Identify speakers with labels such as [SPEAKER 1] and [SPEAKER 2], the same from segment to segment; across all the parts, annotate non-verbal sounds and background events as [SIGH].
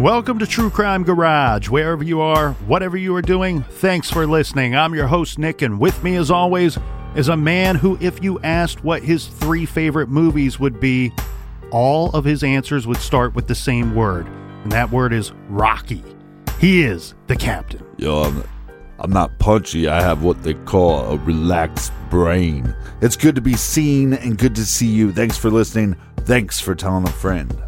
[SPEAKER 1] Welcome to True Crime Garage. Wherever you are, whatever you are doing, thanks for listening. I'm your host, Nick, and with me, as always, is a man who, if you asked what his three favorite movies would be, all of his answers would start with the same word, and that word is Rocky. He is the captain.
[SPEAKER 2] Yo, I'm, I'm not punchy. I have what they call a relaxed brain. It's good to be seen and good to see you. Thanks for listening. Thanks for telling a friend.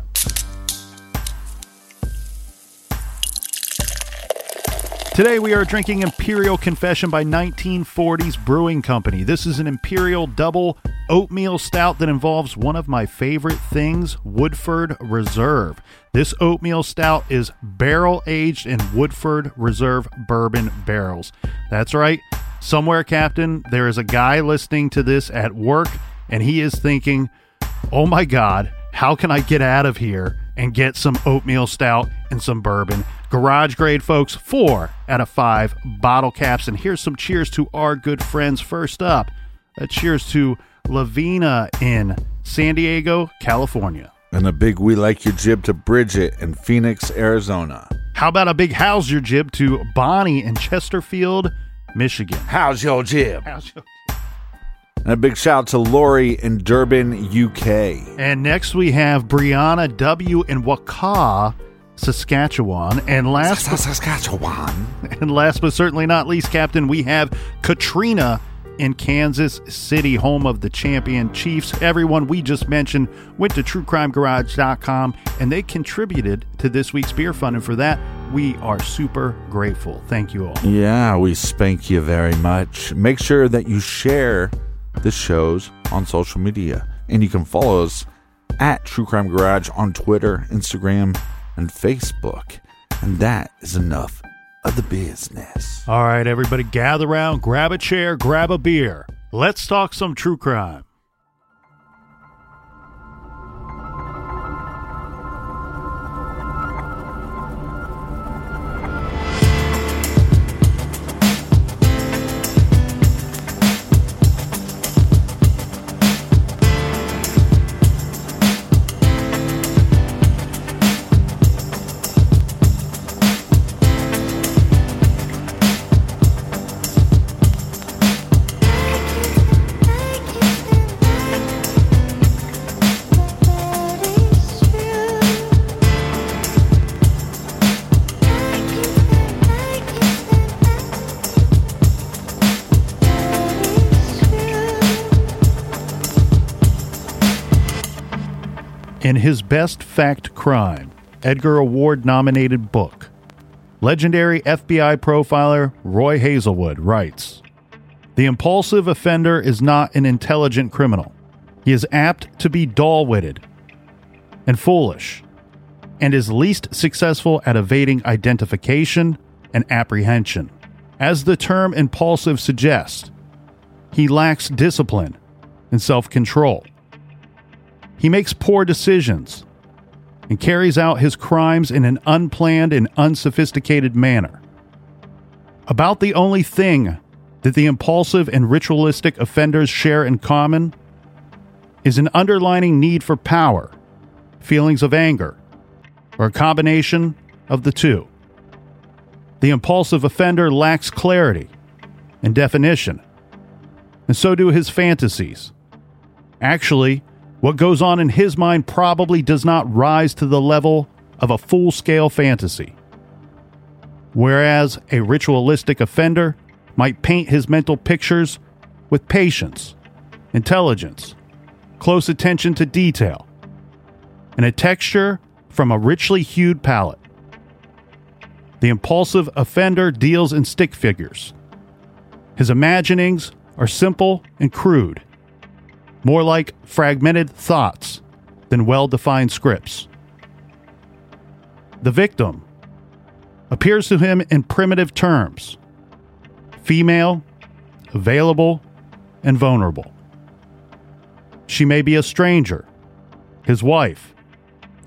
[SPEAKER 1] Today we are drinking Imperial Confession by 1940s Brewing Company. This is an Imperial double oatmeal stout that involves one of my favorite things, Woodford Reserve. This oatmeal stout is barrel aged in Woodford Reserve bourbon barrels. That's right. Somewhere, Captain, there is a guy listening to this at work and he is thinking, oh my God, how can I get out of here and get some oatmeal stout and some bourbon? Garage grade, folks, four out of five bottle caps. And here's some cheers to our good friends. First up, a cheers to Lavina in San Diego, California.
[SPEAKER 2] And a big we like your jib to Bridget in Phoenix, Arizona.
[SPEAKER 1] How about a big how's your jib to Bonnie in Chesterfield, Michigan?
[SPEAKER 2] How's your jib?
[SPEAKER 1] How's your-
[SPEAKER 2] And a big shout out to Lori in Durban, UK.
[SPEAKER 1] And next we have Brianna W in Wakaw, Saskatchewan. And last but,
[SPEAKER 2] Saskatchewan. [LAUGHS]
[SPEAKER 1] and last but certainly not least, Captain, we have Katrina in Kansas City, home of the champion Chiefs. Everyone we just mentioned went to truecrimegarage.com and they contributed to this week's beer fund. And for that, we are super grateful. Thank you all.
[SPEAKER 2] Yeah, we spank you very much. Make sure that you share the shows on social media. And you can follow us at True Crime Garage on Twitter, Instagram, and Facebook. And that is enough of the business.
[SPEAKER 1] All right, everybody, gather around, grab a chair, grab a beer. Let's talk some true crime. In his Best Fact Crime, Edgar Award nominated book, legendary FBI profiler Roy Hazelwood writes The impulsive offender is not an intelligent criminal. He is apt to be dull witted and foolish, and is least successful at evading identification and apprehension. As the term impulsive suggests, he lacks discipline and self control. He makes poor decisions and carries out his crimes in an unplanned and unsophisticated manner. About the only thing that the impulsive and ritualistic offenders share in common is an underlining need for power, feelings of anger, or a combination of the two. The impulsive offender lacks clarity and definition, and so do his fantasies. Actually, what goes on in his mind probably does not rise to the level of a full scale fantasy. Whereas a ritualistic offender might paint his mental pictures with patience, intelligence, close attention to detail, and a texture from a richly hued palette. The impulsive offender deals in stick figures. His imaginings are simple and crude, more like fragmented thoughts than well defined scripts. The victim appears to him in primitive terms female, available, and vulnerable. She may be a stranger, his wife,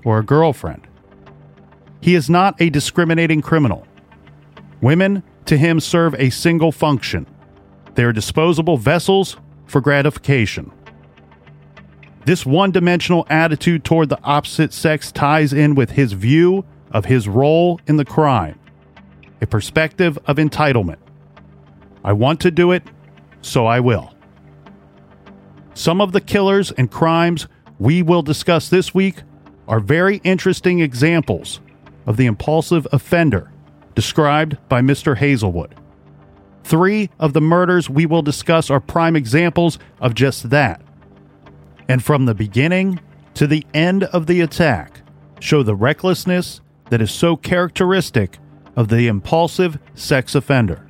[SPEAKER 1] or a girlfriend. He is not a discriminating criminal. Women to him serve a single function they are disposable vessels for gratification. This one dimensional attitude toward the opposite sex ties in with his view of his role in the crime, a perspective of entitlement. I want to do it, so I will. Some of the killers and crimes we will discuss this week are very interesting examples of the impulsive offender described by Mr. Hazelwood. Three of the murders we will discuss are prime examples of just that. And from the beginning to the end of the attack, show the recklessness that is so characteristic of the impulsive sex offender.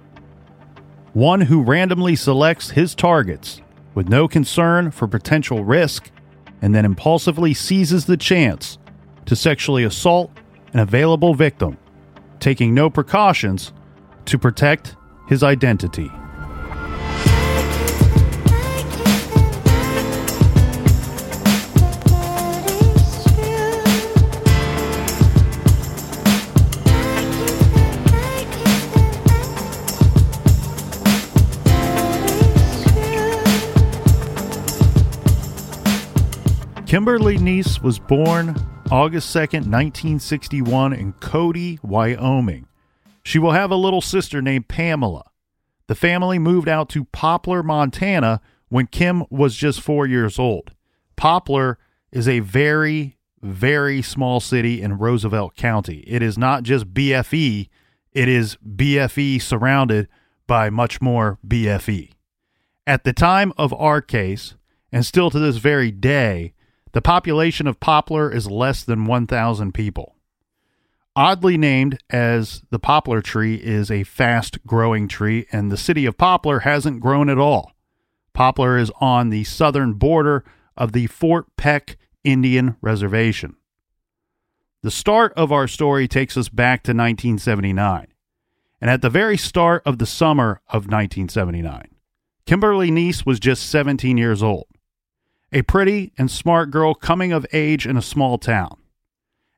[SPEAKER 1] One who randomly selects his targets with no concern for potential risk and then impulsively seizes the chance to sexually assault an available victim, taking no precautions to protect his identity. Kimberly Nees was born August 2nd, 1961, in Cody, Wyoming. She will have a little sister named Pamela. The family moved out to Poplar, Montana when Kim was just four years old. Poplar is a very, very small city in Roosevelt County. It is not just BFE, it is BFE surrounded by much more BFE. At the time of our case, and still to this very day, the population of Poplar is less than 1,000 people. Oddly named as the poplar tree is a fast growing tree, and the city of Poplar hasn't grown at all. Poplar is on the southern border of the Fort Peck Indian Reservation. The start of our story takes us back to 1979. And at the very start of the summer of 1979, Kimberly Nees was just 17 years old a pretty and smart girl coming of age in a small town.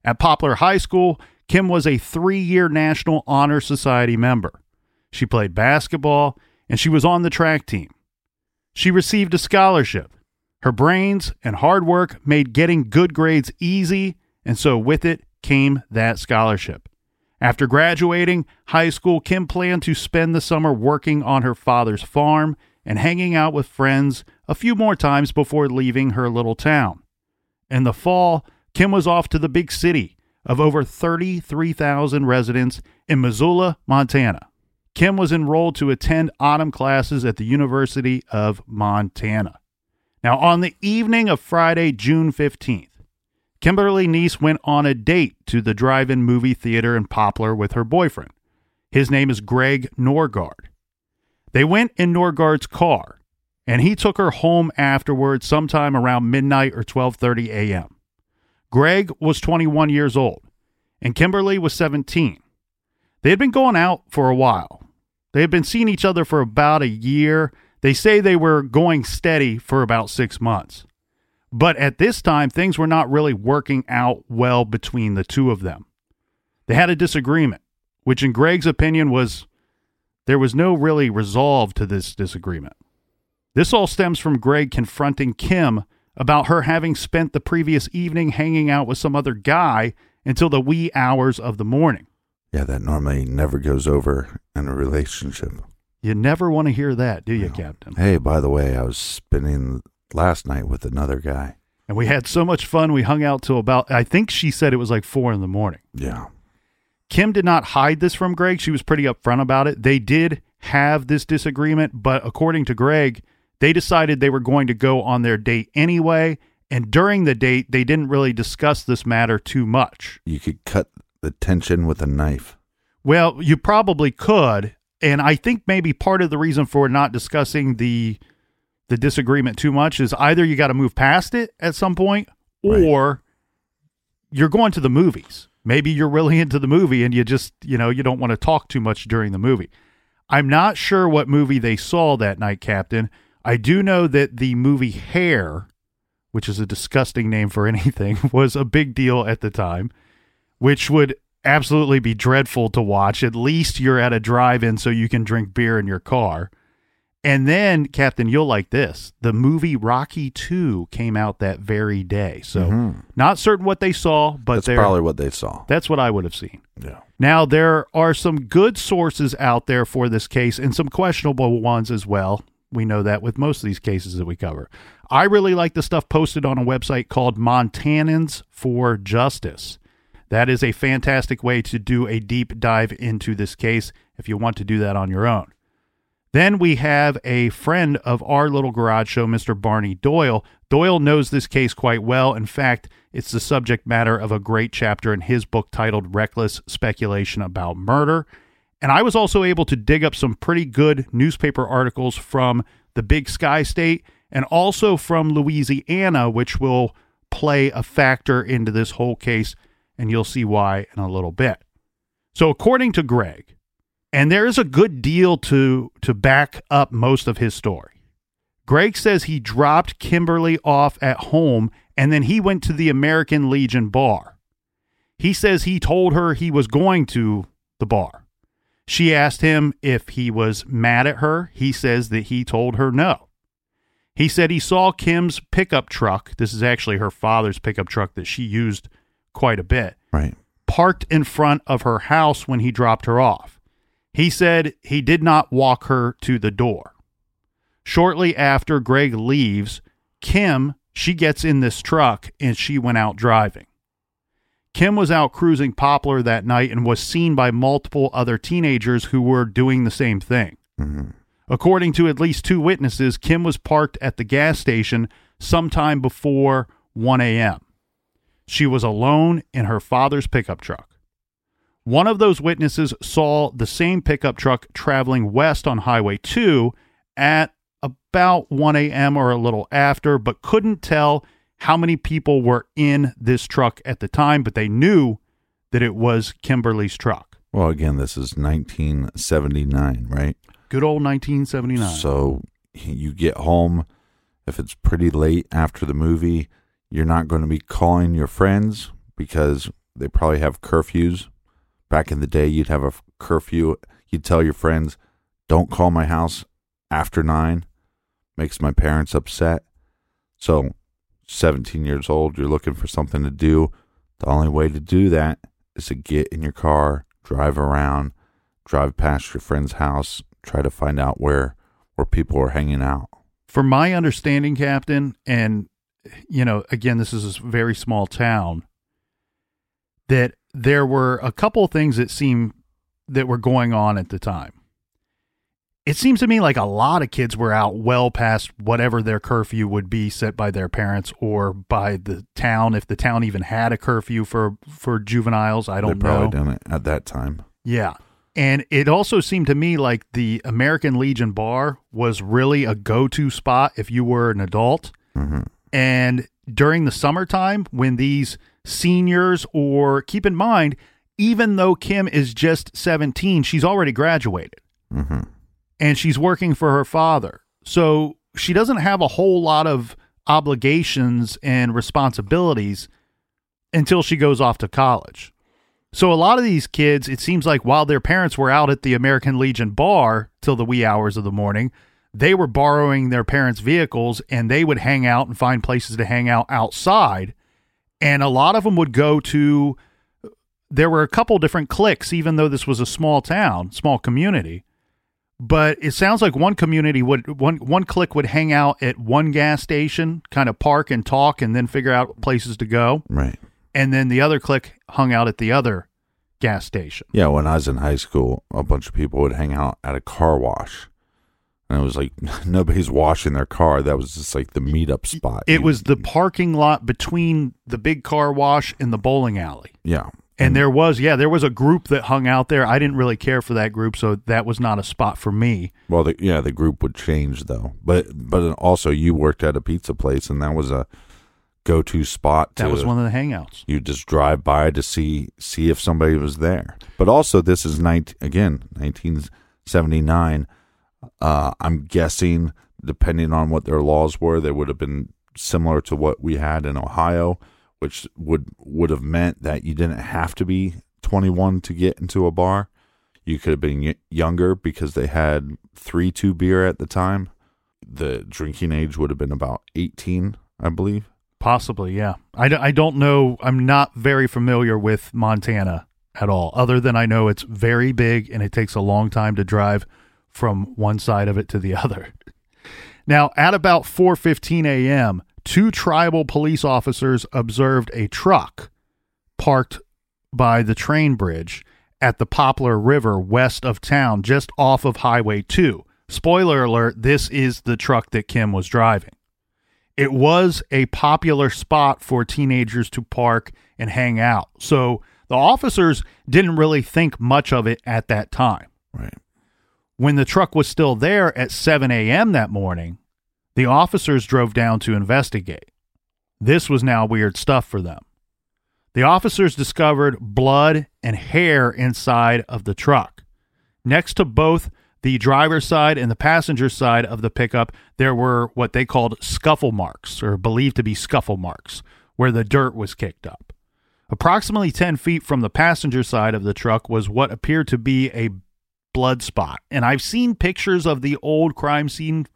[SPEAKER 1] At Poplar High School, Kim was a three year National Honor Society member. She played basketball and she was on the track team. She received a scholarship. Her brains and hard work made getting good grades easy, and so with it came that scholarship. After graduating high school, Kim planned to spend the summer working on her father's farm and hanging out with friends a few more times before leaving her little town. In the fall, Kim was off to the big city of over 33,000 residents in Missoula, Montana. Kim was enrolled to attend autumn classes at the University of Montana. Now, on the evening of Friday, June 15th, Kimberly Nees went on a date to the drive in movie theater in Poplar with her boyfriend. His name is Greg Norgard. They went in Norgard's car, and he took her home afterwards sometime around midnight or 12:30 a.m. Greg was 21 years old, and Kimberly was 17. They had been going out for a while. They had been seeing each other for about a year. They say they were going steady for about six months. But at this time, things were not really working out well between the two of them. They had a disagreement, which, in Greg's opinion, was there was no really resolve to this disagreement. This all stems from Greg confronting Kim about her having spent the previous evening hanging out with some other guy until the wee hours of the morning.
[SPEAKER 2] Yeah, that normally never goes over in a relationship.
[SPEAKER 1] You never want to hear that, do you, Captain?
[SPEAKER 2] Hey, by the way, I was spending last night with another guy.
[SPEAKER 1] And we had so much fun. We hung out till about, I think she said it was like four in the morning.
[SPEAKER 2] Yeah.
[SPEAKER 1] Kim did not hide this from Greg. She was pretty upfront about it. They did have this disagreement, but according to Greg, they decided they were going to go on their date anyway. And during the date, they didn't really discuss this matter too much.
[SPEAKER 2] You could cut the tension with a knife.
[SPEAKER 1] Well, you probably could. And I think maybe part of the reason for not discussing the the disagreement too much is either you got to move past it at some point or you're going to the movies. Maybe you're really [LAUGHS] into the movie and you just, you know, you don't want to talk too much during the movie. I'm not sure what movie they saw that night, Captain. I do know that the movie Hair, which is a disgusting name for [LAUGHS] anything, was a big deal at the time, which would absolutely be dreadful to watch. At least you're at a drive in so you can drink beer in your car. And then, Captain, you'll like this. The movie Rocky 2 came out that very day. So, not certain what they saw, but
[SPEAKER 2] Mm-hmm. That's probably what they saw.
[SPEAKER 1] that's what I would have seen.
[SPEAKER 2] Yeah.
[SPEAKER 1] Now, there are some good sources out there for this case and some questionable ones as well. We know that with most of these cases that we cover. I really like the stuff posted on a website called Montanans for Justice. That is a fantastic way to do a deep dive into this case if you want to do that on your own. Then we have a friend of our little garage show, Mr. Barney Doyle. Doyle knows this case quite well. In fact, it's the subject matter of a great chapter in his book titled Reckless Speculation About Murder. And I was also able to dig up some pretty good newspaper articles from the Big Sky State and also from Louisiana, which will play a factor into this whole case. And you'll see why in a little bit. So, according to Greg, and there is a good deal to to back up most of his story. Greg says he dropped Kimberly off at home and then he went to the American Legion bar. He says he told her he was going to the bar. She asked him if he was mad at her. He says that he told her no. He said he saw Kim's pickup truck. This is actually her father's pickup truck that she used quite a bit
[SPEAKER 2] Right.
[SPEAKER 1] parked in front of her house when he dropped her off. He said he did not walk her to the door. Shortly after Greg leaves, Kim, she gets in this truck and she went out driving. Kim was out cruising Poplar that night and was seen by multiple other teenagers who were doing the same thing. Mm-hmm. According to at least two witnesses, Kim was parked at the gas station sometime before 1 a.m. She was alone in her father's pickup truck. One of those witnesses saw the same pickup truck traveling west on Highway 2 at about 1 a.m. or a little after, but couldn't tell how many people were in this truck at the time, but they knew that it was Kimberly's truck.
[SPEAKER 2] Well, again, this is 1979, right?
[SPEAKER 1] Good old 1979.
[SPEAKER 2] So you get home, if it's pretty late after the movie, you're not going to be calling your friends because they probably have curfews. Back in the day, you'd have a curfew. You'd tell your friends, don't call my house after nine. Makes my parents upset. So, 17 years old, you're looking for something to do. The only way to do that is to get in your car, drive around, drive past your friend's house, try to find out where where people are hanging out.
[SPEAKER 1] From my understanding, Captain, and you know, again, this is a very small town, that there were a couple of things that seem that were going on at the time. It seems to me like a lot of kids were out well past whatever their curfew would be set by their parents or by the town, if the town even had a curfew for for juveniles. I don't
[SPEAKER 2] probably
[SPEAKER 1] know.
[SPEAKER 2] done it at that time.
[SPEAKER 1] Yeah. And it also seemed to me like the American Legion bar was really a go to spot if you were an adult. Mm-hmm. And during the summertime, when these seniors, or keep in mind, even though Kim is just 17, she's already graduated mm-hmm. And she's working for her father. So she doesn't have a whole lot of obligations and responsibilities until she goes off to college. So a lot of these kids, it seems like while their parents were out at the American Legion bar till the wee hours of the morning, they were borrowing their parents' vehicles and they would hang out and find places to hang out outside. And a lot of them would go to there were a couple different cliques even though this was a small town, small community. But it sounds like one community would one one clique would hang out at one gas station, kind of park and talk and then figure out places to go
[SPEAKER 2] Right.
[SPEAKER 1] and then the other clique hung out at the other gas station.
[SPEAKER 2] Yeah, when I was in high school, a bunch of people would hang out at a car wash. And it was like [LAUGHS] nobody's washing their car. That was just like the meetup spot.
[SPEAKER 1] It was the parking lot between the big car wash and the bowling alley.
[SPEAKER 2] yeah.
[SPEAKER 1] And there was, yeah, there was a group that hung out there. I didn't really care for that group, so that was not a spot for me.
[SPEAKER 2] Well, the, yeah, the group would change though. But but also you worked at a pizza place, and that was a go-to spot.
[SPEAKER 1] That was one of the hangouts.
[SPEAKER 2] you just drive by to see see if somebody was there. But also, this is 19, again 1979. Uh, I'm guessing, depending on what their laws were, they would have been similar to what we had in Ohio, which would would have meant that you didn't have to be 21 to get into a bar. You could have been y- younger because they had three two beer at the time. The drinking age would have been about 18, I believe.
[SPEAKER 1] Possibly, yeah. I, d- I don't know. I'm not very familiar with Montana at all, other than I know it's very big and it takes a long time to drive from one side of it to the [LAUGHS] other. Now, at about 4:15 a.m., two tribal police officers observed a truck parked by the train bridge at the Poplar River west of town, just off of Highway 2. Spoiler alert, this is the truck that Kim was driving. It was a popular spot for teenagers to park and hang out. So the officers didn't really think much of it at that time.
[SPEAKER 2] Right.
[SPEAKER 1] When the truck was still there at 7 a.m. that morning, the officers drove down to investigate. This was now weird stuff for them. The officers discovered blood and hair inside of the truck. Next to both the driver's side and the passenger side of the pickup, there were what they called scuffle marks, or believed to be scuffle marks, where the dirt was kicked up. Approximately 10 feet from the passenger side of the truck was what appeared to be a blood spot. And I've seen pictures of the old crime scene,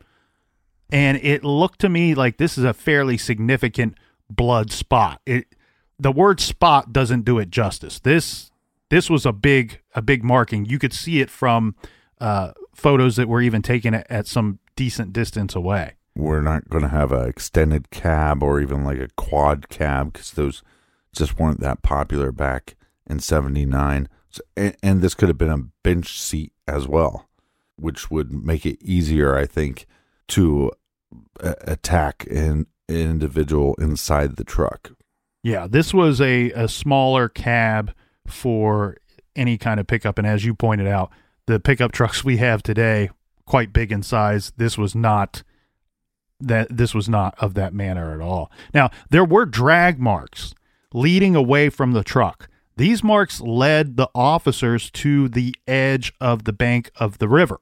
[SPEAKER 1] and it looked to me like this is a fairly significant blood spot. It the word spot doesn't do it justice. This this was a big a big marking. You could see it from uh, photos that were even taken at, at some decent distance away.
[SPEAKER 2] we're not going to have a extended cab or even like a quad cab because those just weren't that popular back in 79 so, and, and this could have been a bench seat as well which would make it easier i think to attack an, individual inside the truck
[SPEAKER 1] Yeah, this was a, a smaller cab for any kind of pickup. And as you pointed out, the pickup trucks we have today, quite big in size. This was not that this was not of that manner at all. Now, there were drag marks leading away from the truck. These marks led the officers to the edge of the bank of the river.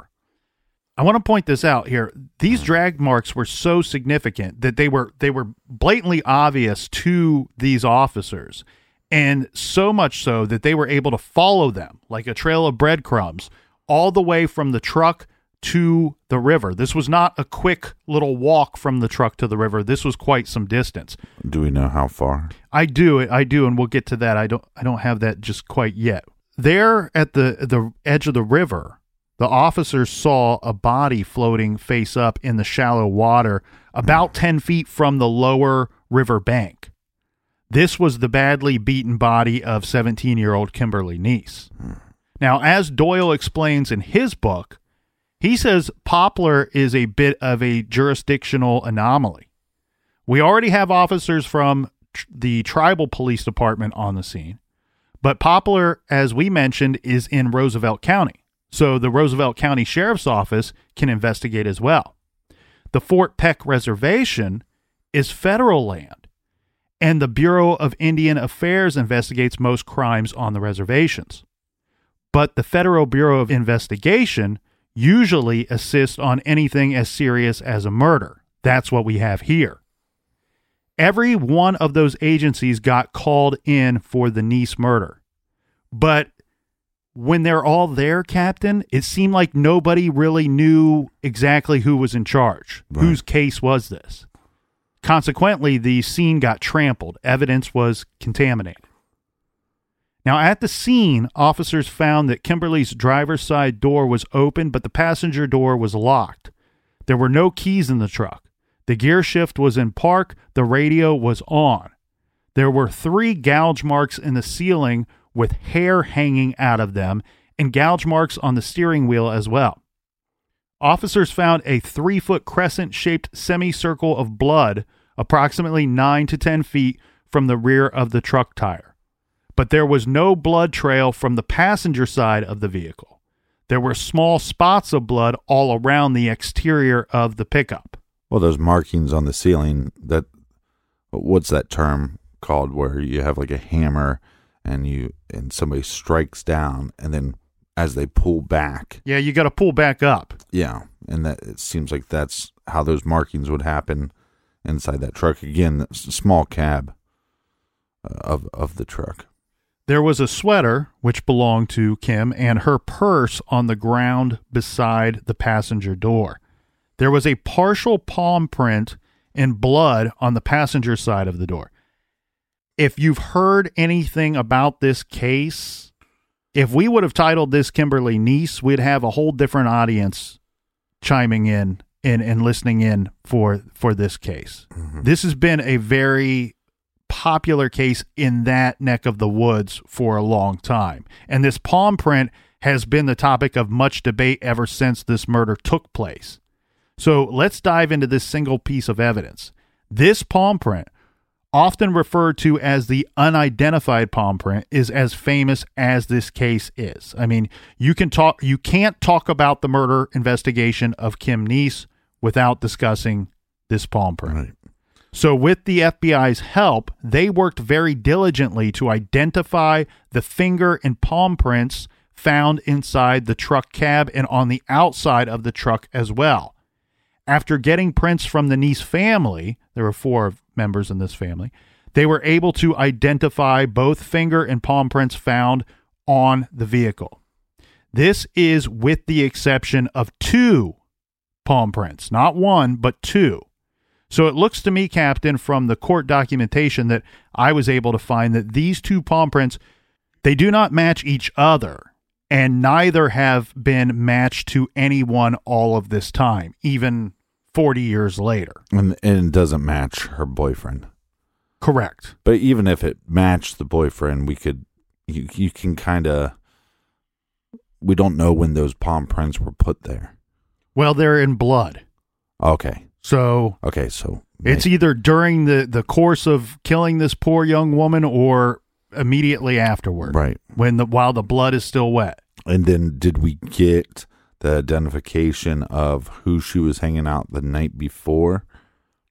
[SPEAKER 1] I want to point this out here. These mm. drag marks were so significant that they were they were blatantly obvious to these officers, and so much so that they were able to follow them like a trail of breadcrumbs all the way from the truck to the river. This was not a quick little walk from the truck to the river. This was quite some distance.
[SPEAKER 2] do we know how far
[SPEAKER 1] I do, I do, and we'll get to that. I don't, I don't have that just quite yet. There at the the edge of the river, the officers saw a body floating face up in the shallow water, about ten feet from the lower river bank. This was the badly beaten body of 17 year old Kimberly Nees. Now, as Doyle explains in his book, he says Poplar is a bit of a jurisdictional anomaly. We already have officers from tr- the tribal police department on the scene, but Poplar, as we mentioned, is in Roosevelt County. So the Roosevelt County Sheriff's Office can investigate as well. The Fort Peck Reservation is federal land, and the Bureau of Indian Affairs investigates most crimes on the reservations. But the Federal Bureau of Investigation usually assists on anything as serious as a murder. That's what we have here. Every one of those agencies got called in for the Nice murder. But when they're all there, Captain, it seemed like nobody really knew exactly who was in charge.
[SPEAKER 2] Right.
[SPEAKER 1] Whose case was this? Consequently, the scene got trampled. Evidence was contaminated. Now, at the scene, officers found that Kimberly's driver's side door was open, but the passenger door was locked. There were no keys in the truck. The gear shift was in park. The radio was on. There were three gouge marks in the ceiling with hair hanging out of them and gouge marks on the steering wheel as well. Officers found a three foot crescent shaped semicircle of blood approximately 9 to 10 feet from the rear of the truck tire. But there was no blood trail from the passenger side of the vehicle. There were small spots of blood all around the exterior of the pickup.
[SPEAKER 2] Well, those markings on the ceiling that what's that term called where you have like a hammer and you and somebody strikes down and then as they pull back
[SPEAKER 1] Yeah, you got to pull back up.
[SPEAKER 2] yeah and that it seems like that's how those markings would happen inside that truck again small cab uh, of of the truck
[SPEAKER 1] There was a sweater which belonged to Kim and her purse on the ground beside the passenger door. There was a partial palm print and blood on the passenger side of the door. If you've heard anything about this case, if we would have titled this Kimberly Niece, we'd have a whole different audience chiming in and, and listening in for for this case. Mm-hmm. This has been a very popular case in that neck of the woods for a long time. And this palm print has been the topic of much debate ever since this murder took place. So let's dive into this single piece of evidence. This palm print, often referred to as the unidentified palm print, is as famous as this case is. I mean, you can talk you can't talk about the murder investigation of Kim Nees without discussing this palm print.
[SPEAKER 2] right
[SPEAKER 1] So, with the FBI's help, they worked very diligently to identify the finger and palm prints found inside the truck cab and on the outside of the truck as well. After getting prints from the Nice family, there were four members in this family, they were able to identify both finger and palm prints found on the vehicle. This is with the exception of two palm prints, not one, but two. So it looks to me, Captain, from the court documentation that I was able to find that these two palm prints, they do not match each other, and neither have been matched to anyone all of this time, even 40 years later.
[SPEAKER 2] and, and it doesn't match her boyfriend
[SPEAKER 1] Correct.
[SPEAKER 2] but even if it matched the boyfriend we could you you can kind of we don't know when those palm prints were put there
[SPEAKER 1] Well, they're in blood.
[SPEAKER 2] okay
[SPEAKER 1] So
[SPEAKER 2] okay so
[SPEAKER 1] it's either during the, the course of killing this poor young woman or immediately afterward.
[SPEAKER 2] right
[SPEAKER 1] When the while the blood is still wet.
[SPEAKER 2] And then did we get the identification of who she was hanging out the night before,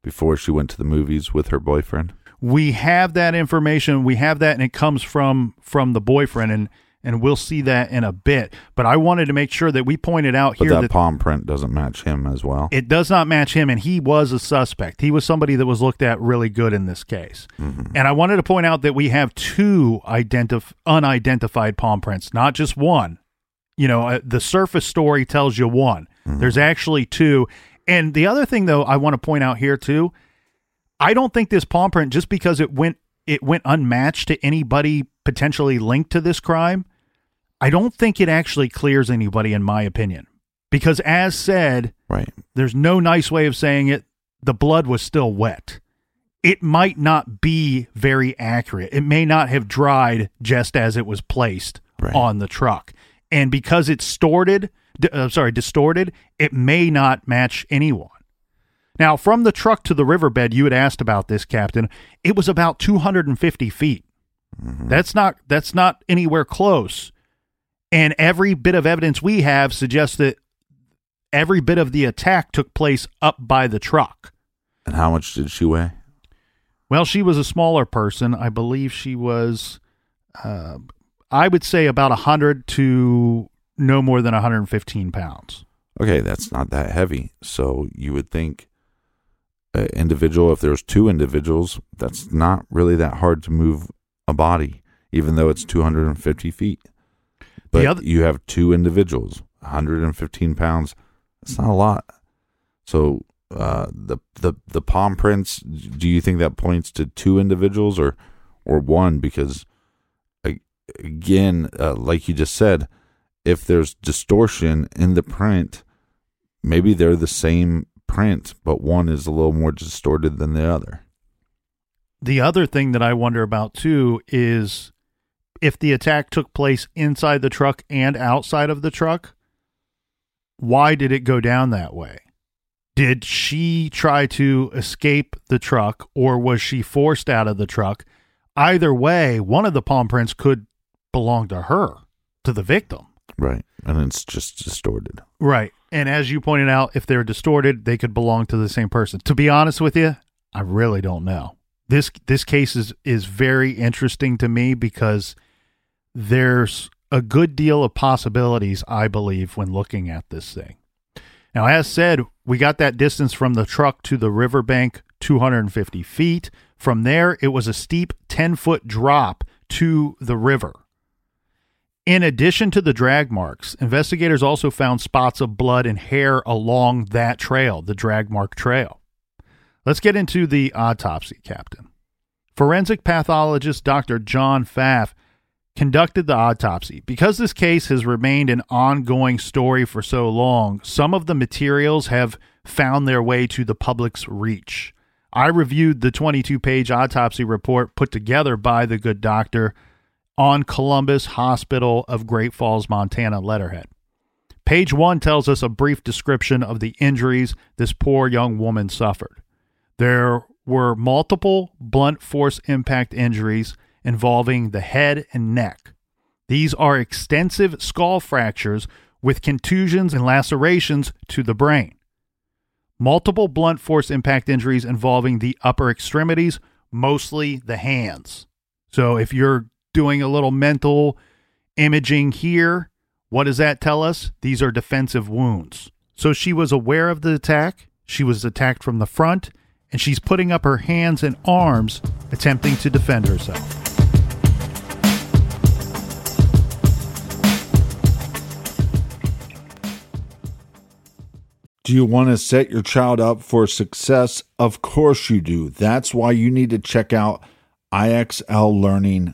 [SPEAKER 2] before she went to the movies with her boyfriend?
[SPEAKER 1] we have that information. We have that and it comes from from the boyfriend and and we'll see that in a bit. But i wanted to make sure that we pointed out
[SPEAKER 2] But
[SPEAKER 1] here
[SPEAKER 2] that
[SPEAKER 1] that
[SPEAKER 2] palm print doesn't match him as well.
[SPEAKER 1] it does not match him and he was a suspect. He was somebody that was looked at really good in this case. Mm-hmm. And i wanted to point out that we have two identif- unidentified palm prints not just one you know uh, the surface story tells you one there's actually two and the other thing though i want to point out here too I don't think this palm print just because it went it went unmatched to anybody potentially linked to this crime. I don't think it actually clears anybody in my opinion. Because as said,
[SPEAKER 2] right.
[SPEAKER 1] there's no nice way of saying it, the blood was still wet. It might not be very accurate. It may not have dried just as it was placed
[SPEAKER 2] Right.
[SPEAKER 1] on the truck. And because it's distorted, uh, sorry, distorted, it may not match anyone. Now, from the truck to the riverbed, you had asked about this, Captain. It was about 250 feet. That's not that's not anywhere close. And every bit of evidence we have suggests that every bit of the attack took place up by the truck.
[SPEAKER 2] And how much did she weigh?
[SPEAKER 1] Well, she was a smaller person. I believe she was, uh, I would say about 100 to no more than 115 pounds.
[SPEAKER 2] Okay, that's not that heavy. So you would think an individual, if there's two individuals, that's not really that hard to move a body, even though it's 250 feet. But
[SPEAKER 1] other-
[SPEAKER 2] you have two individuals, 115 pounds. It's not a lot. So uh, the the the palm prints. Do you think that points to two individuals or or one? Because again, uh, like you just said, if there's distortion in the print, maybe they're the same print, but one is a little more distorted than the other.
[SPEAKER 1] The other thing that I wonder about too is if the attack took place inside the truck and outside of the truck, why did it go down that way? Did she try to escape the truck or was she forced out of the truck? Either way, one of the palm prints could belong to her, to the victim.
[SPEAKER 2] Right. And it's just distorted.
[SPEAKER 1] Right. And as you pointed out, if they're distorted, they could belong to the same person. To be honest with you, I really don't know. This this case is is very interesting to me because there's a good deal of possibilities, I believe, when looking at this thing. Now, as said, we got that distance from the truck to the riverbank, 250 feet. From there, it was a steep 10 foot drop to the river. In addition to the drag marks, investigators also found spots of blood and hair along that trail, the drag mark trail. Let's get into the autopsy, Captain. Forensic pathologist Dr. John Pfaff conducted the autopsy. Because this case has remained an ongoing story for so long, some of the materials have found their way to the public's reach. I reviewed the 22 page autopsy report put together by the good doctor on Columbus Hospital of Great Falls, Montana letterhead. Page one tells us a brief description of the injuries this poor young woman suffered. There were multiple blunt force impact injuries involving the head and neck. These are extensive skull fractures with contusions and lacerations to the brain. Multiple blunt force impact injuries involving the upper extremities, mostly the hands. So if you're doing a little mental imaging here, what does that tell us? These are defensive wounds. So she was aware of the attack. She was attacked from the front, and she's putting up her hands and arms, attempting to defend herself.
[SPEAKER 2] Do you want to set your child up for success? Of course you do. That's why you need to check out IXL Learning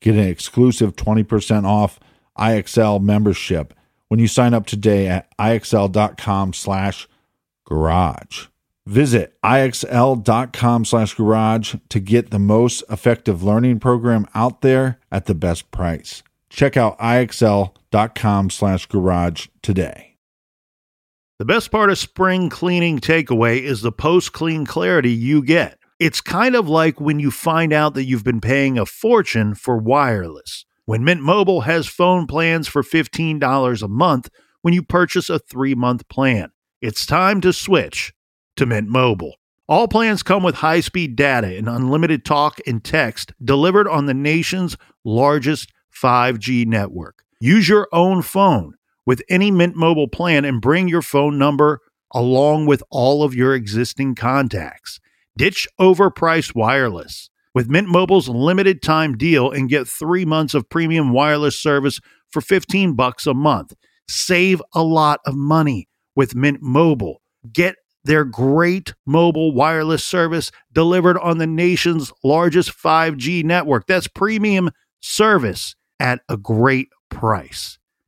[SPEAKER 2] get an exclusive 20% off IXL membership when you sign up today at IXL.com slash garage. Visit IXL.com slash garage to get the most effective learning program out there at the best price. Check out IXL.com slash garage today.
[SPEAKER 1] The best part of spring cleaning takeaway is the post clean clarity you get. It's kind of like when you find out that you've been paying a fortune for wireless. When Mint Mobile has phone plans for $15 a month when you purchase a three month plan, it's time to switch to Mint Mobile. All plans come with high speed data and unlimited talk and text delivered on the nation's largest 5G network. Use your own phone with any Mint Mobile plan and bring your phone number along with all of your existing contacts. Ditch overpriced wireless with Mint Mobile's limited time deal and get 3 months of premium wireless service for 15 bucks a month. Save a lot of money with Mint Mobile. Get their great mobile wireless service delivered on the nation's largest 5G network. That's premium service at a great price.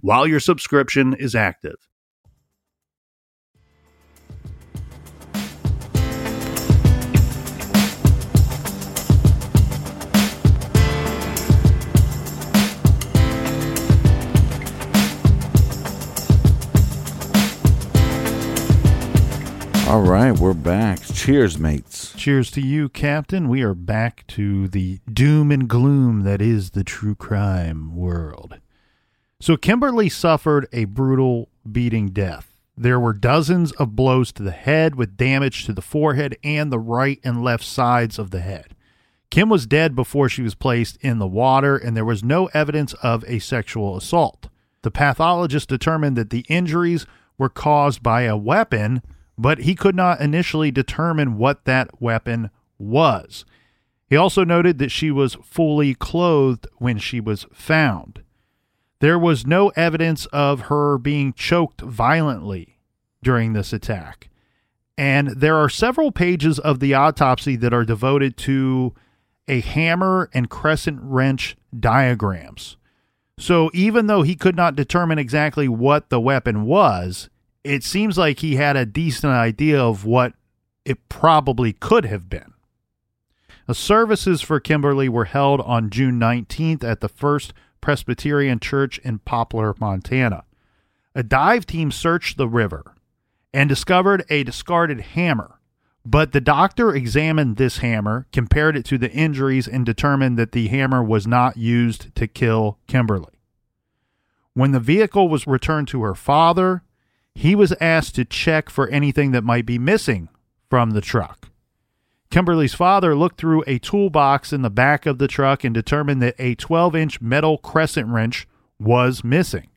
[SPEAKER 1] while your subscription is active.
[SPEAKER 2] All right, we're back. Cheers, mates.
[SPEAKER 1] Cheers to you, Captain. We are back to the doom and gloom that is the true crime world. So, Kimberly suffered a brutal beating death. There were dozens of blows to the head with damage to the forehead and the right and left sides of the head. Kim was dead before she was placed in the water, and there was no evidence of a sexual assault. The pathologist determined that the injuries were caused by a weapon but he could not initially determine what that weapon was. He also noted that she was fully clothed when she was found. There was no evidence of her being choked violently during this attack. And there are several pages of the autopsy that are devoted to a hammer and crescent wrench diagrams. So even though he could not determine exactly what the weapon was, it seems like he had a decent idea of what it probably could have been. The services for Kimberly were held on June 19th at the First Presbyterian Church in Poplar, Montana. A dive team searched the river and discovered a discarded hammer, but the doctor examined this hammer, compared it to the injuries, and determined that the hammer was not used to kill Kimberly. When the vehicle was returned to her father, he was asked to check for anything that might be missing from the truck. Kimberly's father looked through a toolbox in the back of the truck and determined that a 12 inch metal crescent wrench was missing.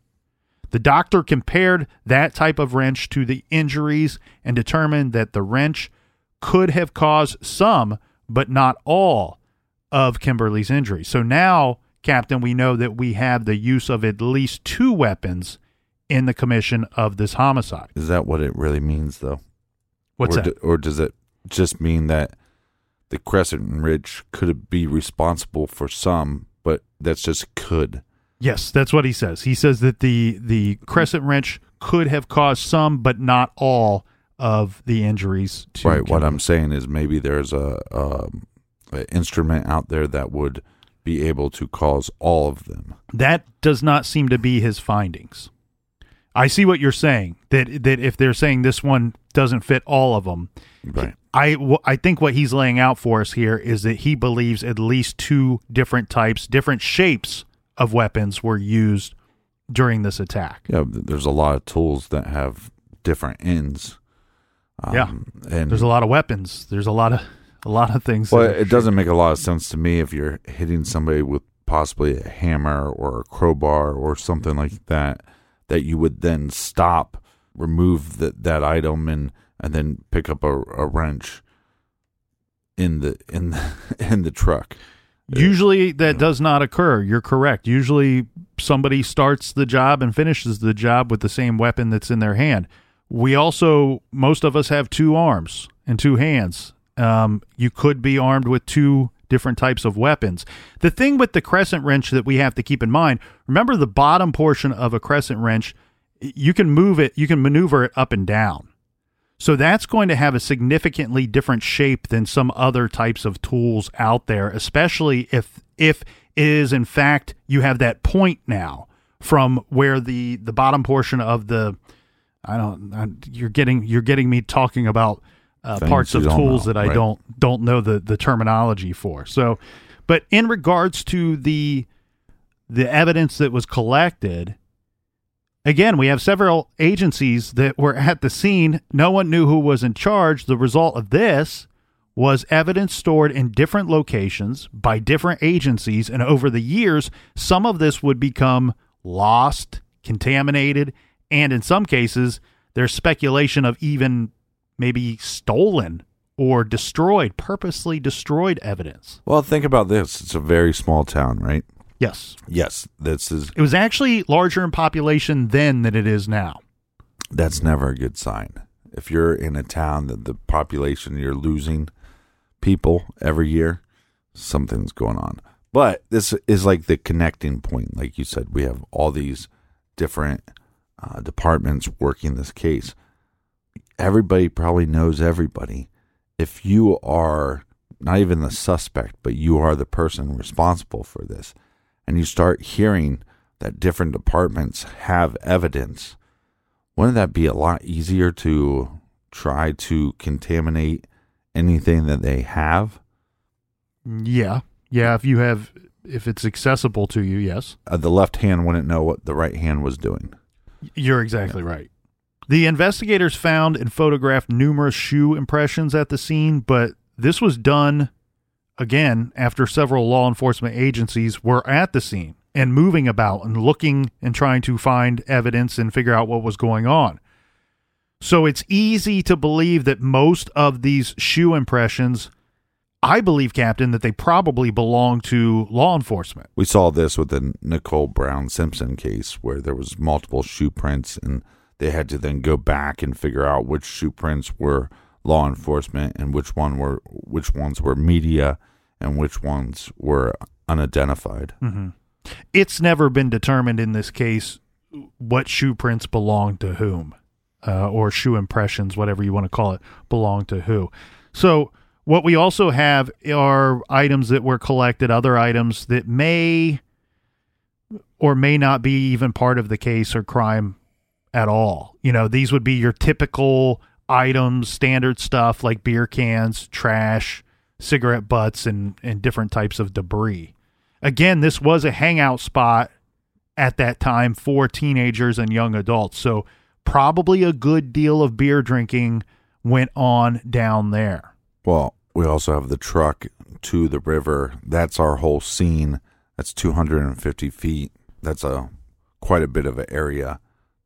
[SPEAKER 1] The doctor compared that type of wrench to the injuries and determined that the wrench could have caused some, but not all, of Kimberly's injuries. So now, Captain, we know that we have the use of at least two weapons in the commission of this homicide.
[SPEAKER 2] Is that what it really means, though?
[SPEAKER 1] What's
[SPEAKER 2] or
[SPEAKER 1] that?
[SPEAKER 2] do- or does it just mean that the crescent wrench could be responsible for some, but that's just could?
[SPEAKER 1] Yes, that's what he says. He says that the the crescent wrench could have caused some, but not all, of the injuries. To
[SPEAKER 2] right. What I'm saying is maybe there's a, um, a instrument out there that would be able to cause all of them.
[SPEAKER 1] that does not seem to be his findings. I see what you're saying. That that if they're saying this one doesn't fit all of them,
[SPEAKER 2] Right.
[SPEAKER 1] I I think what he's laying out for us here is that he believes at least two different types, different shapes of weapons were used during this attack.
[SPEAKER 2] Yeah. There's a lot of tools that have different ends.
[SPEAKER 1] Yeah.
[SPEAKER 2] Um, and
[SPEAKER 1] There's a lot of weapons. There's a lot of a lot of things.
[SPEAKER 2] Well, it doesn't make a lot of sense to me if you're hitting somebody with possibly a hammer or a crowbar or something like that, that you would then stop, remove that that item, and and then pick up a, a wrench in the in the [LAUGHS] in the truck.
[SPEAKER 1] Usually that does not occur. You're correct. Usually somebody starts the job and finishes the job with the same weapon that's in their hand. We also, most of us have two arms and two hands. Um, you could be armed with two different types of weapons. The thing with the crescent wrench that we have to keep in mind remember the bottom portion of a crescent wrench, you can move it, you can maneuver it up and down. So that's going to have a significantly different shape than some other types of tools out there, especially if if is in fact you have that point now from where the the bottom portion of the I don't I, you're getting you're getting me talking about uh, parts of tools
[SPEAKER 2] know,
[SPEAKER 1] that I
[SPEAKER 2] right.
[SPEAKER 1] don't don't know the the terminology for. So, but in regards to the the evidence that was collected, again, we have several agencies that were at the scene. No one knew who was in charge. The result of this was evidence stored in different locations by different agencies. And over the years, some of this would become lost, contaminated, and in some cases, there's speculation of even maybe stolen or destroyed, purposely destroyed evidence.
[SPEAKER 2] Well, think about this. It's a very small town, right?
[SPEAKER 1] Yes.
[SPEAKER 2] Yes, this is
[SPEAKER 1] It was actually larger in population then than it is now.
[SPEAKER 2] that's never a good sign. If you're in a town that the population you're losing people every year, something's going on. But this is like the connecting point. Like you said, we have all these different uh, departments working this case. Everybody probably knows everybody. If you are not even the suspect, but you are the person responsible for this, and you start hearing that different departments have evidence wouldn't that be a lot easier to try to contaminate anything that they have?
[SPEAKER 1] Yeah. Yeah, if you have if it's accessible to you, yes.
[SPEAKER 2] Uh, the left hand wouldn't know what the right hand was doing.
[SPEAKER 1] You're exactly right. The investigators found and photographed numerous shoe impressions at the scene, but this was done again after several law enforcement agencies were at the scene and moving about and looking and trying to find evidence and figure out what was going on. So it's easy to believe that most of these shoe impressions, I believe, Captain, that they probably belong to law enforcement.
[SPEAKER 2] We saw this with the Nicole Brown Simpson case where there was multiple shoe prints and they had to then go back and figure out which shoe prints were law enforcement and which one were which ones were media and which ones were unidentified.
[SPEAKER 1] it's never been determined in this case what shoe prints belong to whom, uh, or shoe impressions, whatever you want to call it, belong to who. So, what we also have are items that were collected, other items that may or may not be even part of the case or crime at all. You know, these would be your typical items, standard stuff like beer cans, trash, cigarette butts, and, and different types of debris. Again, this was a hangout spot at that time for teenagers and young adults. So, probably a good deal of beer drinking went on down there.
[SPEAKER 2] Well, we also have the truck to the river. That's our whole scene. That's 250 feet. That's a quite a bit of an area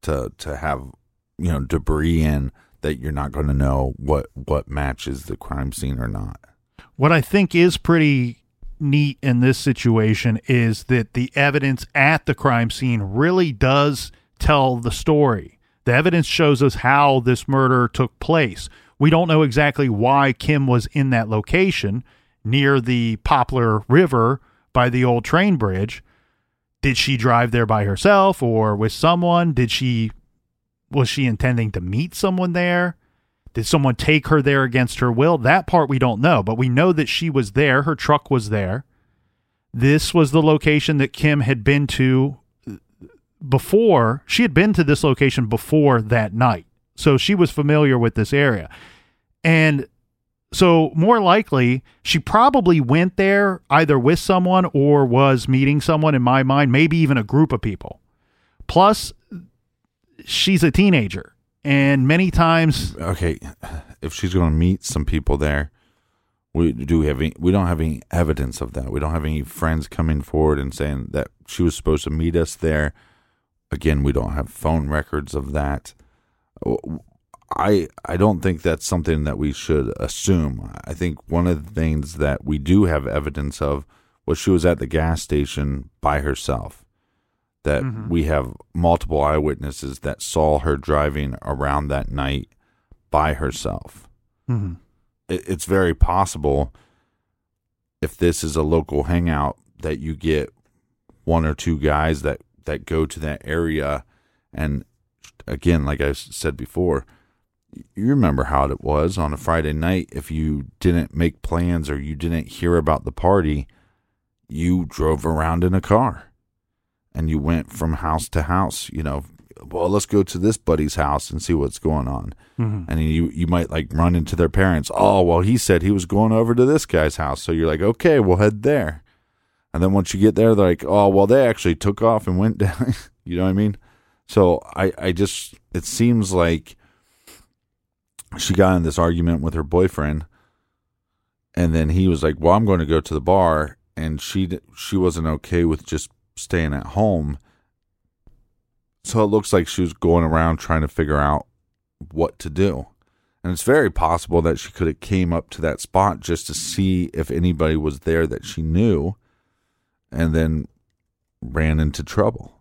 [SPEAKER 2] to to have you know debris in that you're not going to know what what matches the crime scene or not.
[SPEAKER 1] What I think is pretty neat in this situation is that the evidence at the crime scene really does tell the story. The evidence shows us how this murder took place. We don't know exactly why Kim was in that location near the Poplar River by the old train bridge. Did she drive there by herself or with someone? Did she was she intending to meet someone there? Did someone take her there against her will? That part we don't know, but we know that she was there. Her truck was there. This was the location that Kim had been to before. She had been to this location before that night. So she was familiar with this area. And so, more likely, she probably went there either with someone or was meeting someone, in my mind, maybe even a group of people. Plus, she's a teenager. And many times,
[SPEAKER 2] Okay, if she's going to meet some people there, we do have any, we don't have any evidence of that. We don't have any friends coming forward and saying that she was supposed to meet us there. Again, we don't have phone records of that. I I don't think that's something that we should assume. I think one of the things that we do have evidence of was she was at the gas station by herself. That we have multiple eyewitnesses that saw her driving around that night by herself.
[SPEAKER 1] Mhm.
[SPEAKER 2] It, it's very possible if this is a local hangout that you get one or two guys that that go to that area and again like I said before you remember how it was on a friday night. If you didn't make plans or you didn't hear about the party you drove around in a car and you went from house to house you know. Well let's go to this buddy's house and see what's going on.
[SPEAKER 1] Mhm.
[SPEAKER 2] and you you might like run into their parents. Oh well he said he was going over to this guy's house. So you're like okay we'll head there. And then once you get there they're like oh well they actually took off and went [LAUGHS] down. You know what i mean? So i i just it seems like she got in this argument with her boyfriend and then he was like well i'm going to go to the bar and she she wasn't okay with just staying at home. So it looks like she was going around trying to figure out what to do. And it's very possible that she could have came up to that spot just to see if anybody was there that she knew and then ran into trouble.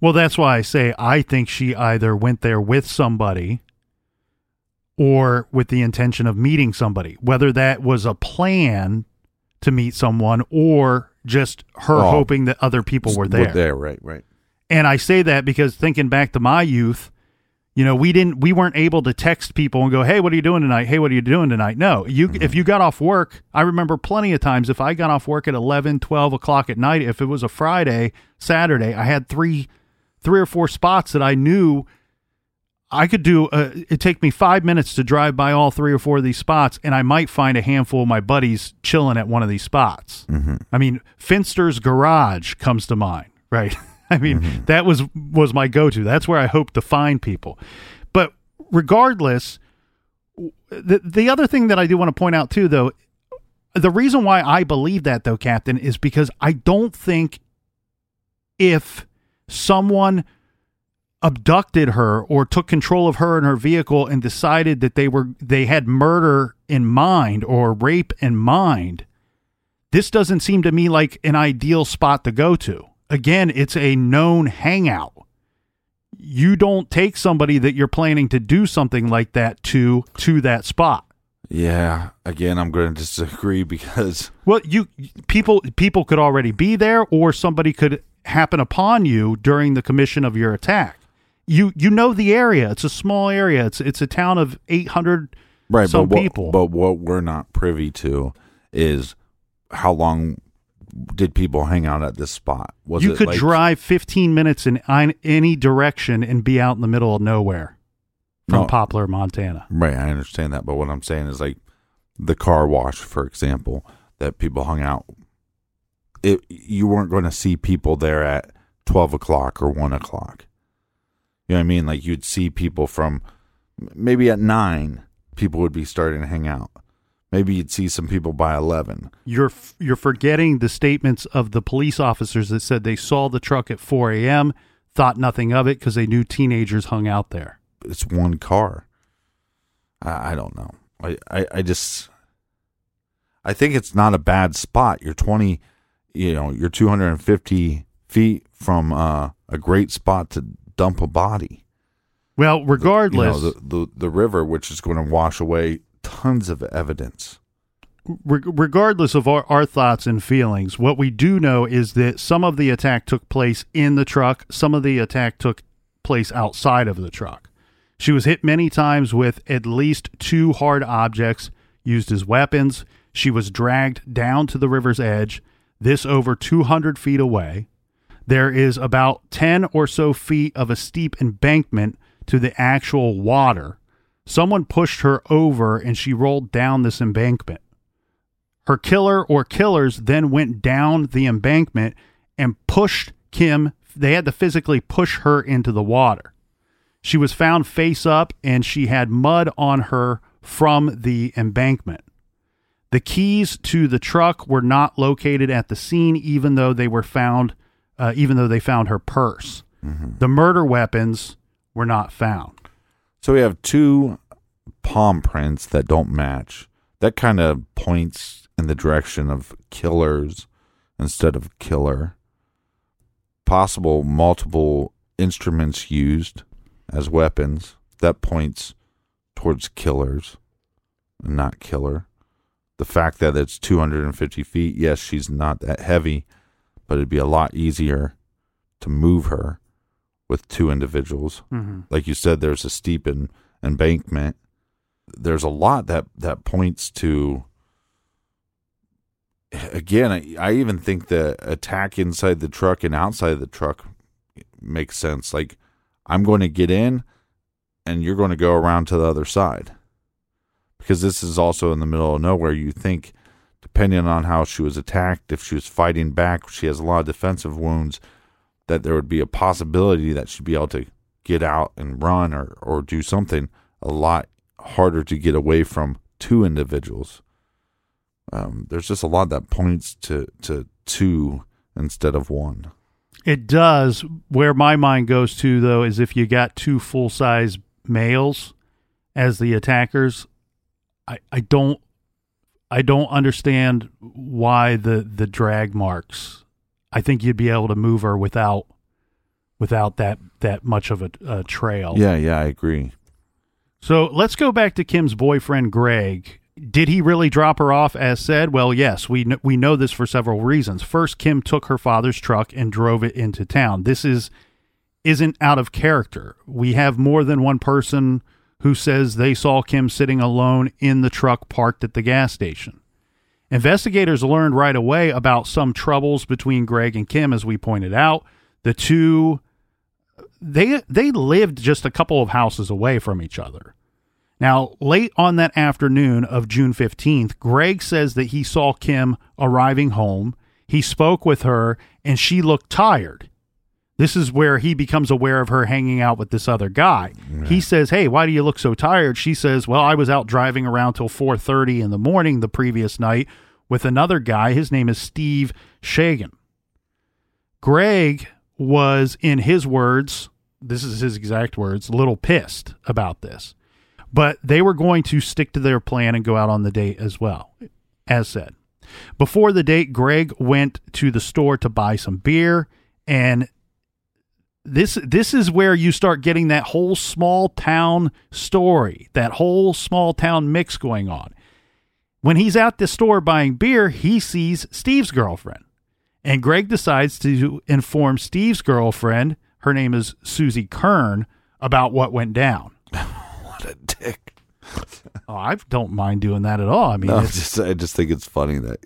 [SPEAKER 1] Well, that's why I say I think she either went there with somebody or with the intention of meeting somebody, whether that was a plan to meet someone or just her
[SPEAKER 2] Oh.
[SPEAKER 1] hoping that other people were there.
[SPEAKER 2] there right right
[SPEAKER 1] And I say that because thinking back to my youth, you know, we didn't we weren't able to text people and go, "Hey, what are you doing tonight? Hey, what are you doing tonight?" No. You mm-hmm. if you got off work, I remember plenty of times if I got off work at 11, 12 o'clock at night, if it was a Friday, Saturday, I had three three or four spots that I knew I could do uh, it take me 5 minutes to drive by all three or four of these spots and I might find a handful of my buddies chilling at one of these spots. I mean, Finster's Garage comes to mind, right? [LAUGHS] I mean, that was was my go-to. That's where I hope to find people. But regardless, the the other thing that I do want to point out too, though, the reason why I believe that, though, Captain, is because I don't think if someone abducted her or took control of her and her vehicle and decided that they were they had murder in mind or rape in mind this doesn't seem to me like an ideal spot to go to. Again it's a known hangout. You don't take somebody that you're planning to do something like that to to that spot.
[SPEAKER 2] Yeah again i'm going to disagree because [LAUGHS]
[SPEAKER 1] well you people people could already be there or somebody could happen upon you during the commission of your attack you you know the area it's a small area it's it's a town of 800
[SPEAKER 2] right
[SPEAKER 1] some
[SPEAKER 2] but what,
[SPEAKER 1] people
[SPEAKER 2] but what we're not privy to is how long did people hang out at this spot was
[SPEAKER 1] you
[SPEAKER 2] it
[SPEAKER 1] could
[SPEAKER 2] like-
[SPEAKER 1] drive 15 minutes in any direction and be out in the middle of nowhere from
[SPEAKER 2] No.
[SPEAKER 1] poplar montana
[SPEAKER 2] Right, I understand that, but what I'm saying is like the car wash, for example, that people hung out. It you weren't going to see people there at twelve o'clock or one o'clock. You know what I mean? Like you'd see people from maybe at nine, people would be starting to hang out. Maybe you'd see some people by eleven.
[SPEAKER 1] you're f- you're forgetting the statements of the police officers that said they saw the truck at 4 a.m. thought nothing of it because they knew teenagers hung out there.
[SPEAKER 2] It's one car. I, I don't know. I, I, I just I think it's not a bad spot. You're 20, you know, you're 250 feet from uh, a great spot to dump a body.
[SPEAKER 1] Well, regardless,
[SPEAKER 2] you know, the, the the river, which is going to wash away tons of evidence.
[SPEAKER 1] Re- regardless of our, our thoughts and feelings, what we do know is that some of the attack took place in the truck, some of the attack took place outside of the truck. She was hit many times with at least two hard objects used as weapons. She was dragged down to the river's edge, this over 200 feet away. There is about 10 or so feet of a steep embankment to the actual water. Someone pushed her over and she rolled down this embankment. Her killer or killers then went down the embankment and pushed Kim. They had to physically push her into the water. She was found face up and she had mud on her from the embankment. The keys to the truck were not located at the scene, even though they were found, uh, even though they found her purse.
[SPEAKER 2] Mm-hmm.
[SPEAKER 1] The murder weapons were not found.
[SPEAKER 2] So we have two palm prints that don't match. That kind of points in the direction of killers instead of killer. Possible multiple instruments used as weapons. That points towards killers, not killer. The fact that it's 250 feet, yes, she's not that heavy, but it'd be a lot easier to move her with two individuals.
[SPEAKER 1] Mm-hmm.
[SPEAKER 2] Like you said, there's a steep in, embankment. There's a lot that that points to. Again, I, I even think the attack inside the truck and outside the truck makes sense. Like, I'm going to get in, and you're going to go around to the other side, because this is also in the middle of nowhere. You think, depending on how she was attacked, if she was fighting back, she has a lot of defensive wounds that there would be a possibility that she'd be able to get out and run or, or do something a lot harder to get away from two individuals. Um, there's just a lot that points to, to two instead of one.
[SPEAKER 1] It does. Where my mind goes to, though, is if you got two full size males as the attackers, I, I don't I don't understand why the, the drag marks I think you'd be able to move her without without that that much of a, a trail.
[SPEAKER 2] Yeah, yeah, I agree.
[SPEAKER 1] So let's go back to Kim's boyfriend Greg. Did he really drop her off as said? Well, yes, we kn- we know this for several reasons. First, Kim took her father's truck and drove it into town. This is isn't out of character. We have more than one person who says they saw Kim sitting alone in the truck parked at the gas station. Investigators learned right away about some troubles between Greg and Kim, as we pointed out. The two they they lived just a couple of houses away from each other. Now, late on that afternoon of June 15th, Greg says that he saw Kim arriving home. He spoke with her and she looked tired. This is where he becomes aware of her hanging out with this other guy. He says, "Hey, why do you look so tired?" She says, "Well, I was out driving around till 4:30 in the morning the previous night with another guy. His name is Steve Shagan." Greg was in his words, this is his exact words, a little pissed about this. But they were going to stick to their plan and go out on the date as well, as said. Before the date, Greg went to the store to buy some beer and this this is where you start getting that whole small town story, that whole small town mix going on. When he's at the store buying beer, he sees Steve's girlfriend. And Greg decides to inform Steve's girlfriend, her name is Susie Kern, about what went down. [LAUGHS]
[SPEAKER 2] What a dick.
[SPEAKER 1] Oh, I don't mind doing that at all. I mean,
[SPEAKER 2] No, just I just think it's funny that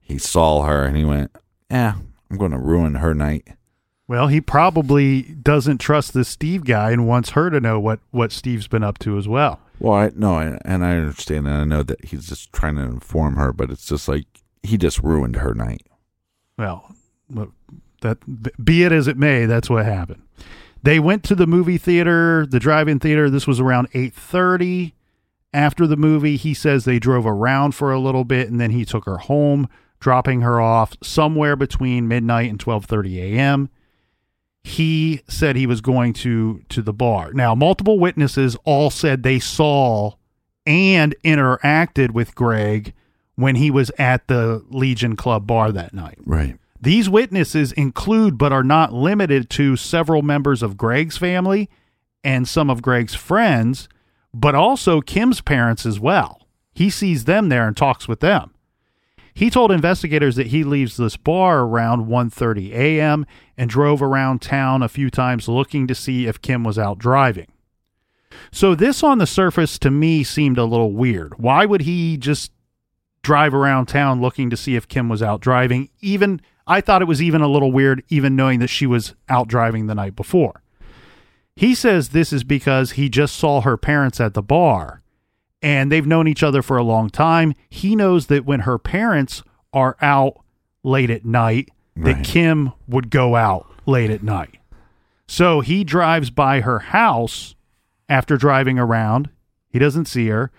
[SPEAKER 2] he saw her and he went, "Yeah, I'm going to ruin her night."
[SPEAKER 1] Well, he probably doesn't trust this Steve guy and wants her to know what what Steve's been up to as well.
[SPEAKER 2] Well, I no, and I understand, and I know that he's just trying to inform her, but it's just like he just ruined her night.
[SPEAKER 1] Well, that be it as it may, that's what happened. They went to the movie theater, the drive-in theater. This was around 8:30. After the movie, he says they drove around for a little bit and then he took her home, dropping her off somewhere between midnight and 12:30 a.m. he said he was going to to the bar. Now, multiple witnesses all said they saw and interacted with Greg when he was at the Legion Club bar that night.
[SPEAKER 2] Right.
[SPEAKER 1] These witnesses include, but are not limited to, several members of Greg's family and some of Greg's friends, but also Kim's parents as well. He sees them there and talks with them. He told investigators that he leaves this bar around 1:30 a.m. and drove around town a few times looking to see if Kim was out driving. So this on the surface to me seemed a little weird. Why would he just drive around town looking to see if Kim was out driving? Even I thought it was even a little weird even knowing that she was out driving the night before. He says this is because he just saw her parents at the bar and they've known each other for a long time. He knows that when her parents are out late at night, that Kim would go out late at night. So he drives by her house after driving around. He doesn't see her.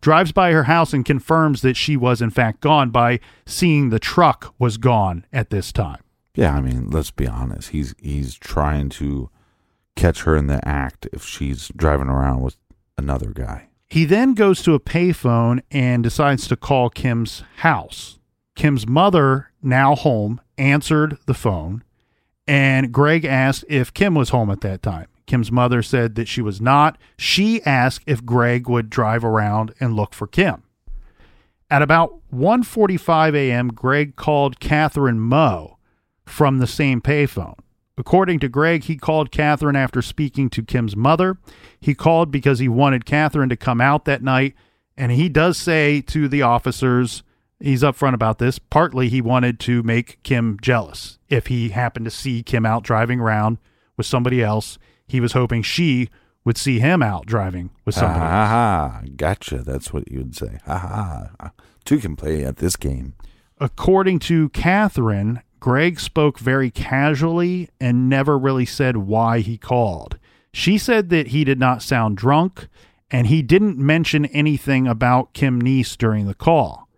[SPEAKER 1] Drives by her house and confirms that she was in fact gone by seeing the truck was gone at this time.
[SPEAKER 2] Yeah, I mean, let's be honest. He's he's trying to catch her in the act if she's driving around with another guy.
[SPEAKER 1] He then goes to a payphone and decides to call Kim's house. Kim's mother, now home, answered the phone, and Greg asked if Kim was home at that time. Kim's mother said that she was not. She asked if Greg would drive around and look for Kim. At about 1:45 a.m., Greg called Catherine Moe from the same payphone. According to Greg, he called Catherine after speaking to Kim's mother. He called because he wanted Catherine to come out that night, and he does say to the officers, he's upfront about this. Partly, he wanted to make Kim jealous. If he happened to see Kim out driving around with somebody else, he was hoping she would see him out driving with somebody
[SPEAKER 2] ha! Gotcha. That's what you'd say. Ha ha ha! Two can play at this game.
[SPEAKER 1] According to Catherine, Greg spoke very casually and never really said why he called. She said that he did not sound drunk and he didn't mention anything about Kim Nees during the call.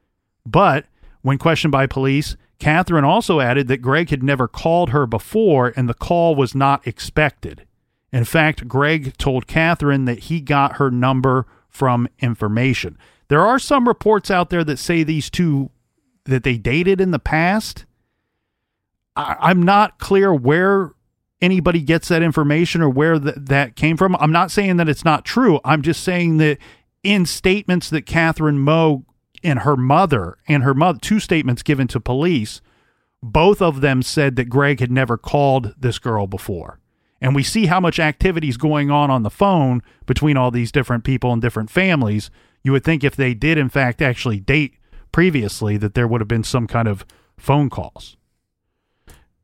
[SPEAKER 1] But when questioned by police, Catherine also added that Greg had never called her before and the call was not expected. In fact, Greg told Catherine that he got her number from information. There are some reports out there that say these two that they dated in the past. I, I'm not clear where anybody gets that information or where th- that came from. I'm not saying that it's not true. I'm just saying that in statements that Catherine Moe and her mother and her mother, two statements given to police, both of them said that Greg had never called this girl before. And we see how much activity is going on on the phone between all these different people and different families. You would think if they did, in fact, actually date previously, that there would have been some kind of phone calls.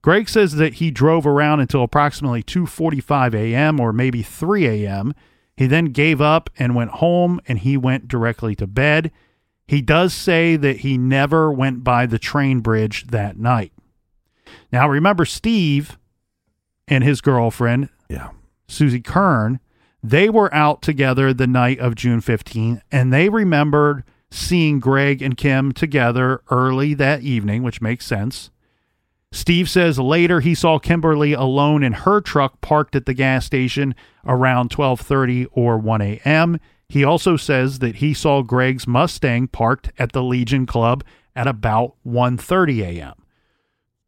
[SPEAKER 1] Greg says that he drove around until approximately 2:45 a.m. or maybe 3 a.m. He then gave up and went home and he went directly to bed. He does say that he never went by the train bridge that night. Now remember Steve and his girlfriend
[SPEAKER 2] Yeah.
[SPEAKER 1] Susie Kern, they were out together the night of June 15th, and they remembered seeing Greg and Kim together early that evening, which makes sense. Steve says later he saw Kimberly alone in her truck parked at the gas station around 12:30 or 1 a.m. He also says that he saw Greg's Mustang parked at the Legion Club at about 1:30 a.m.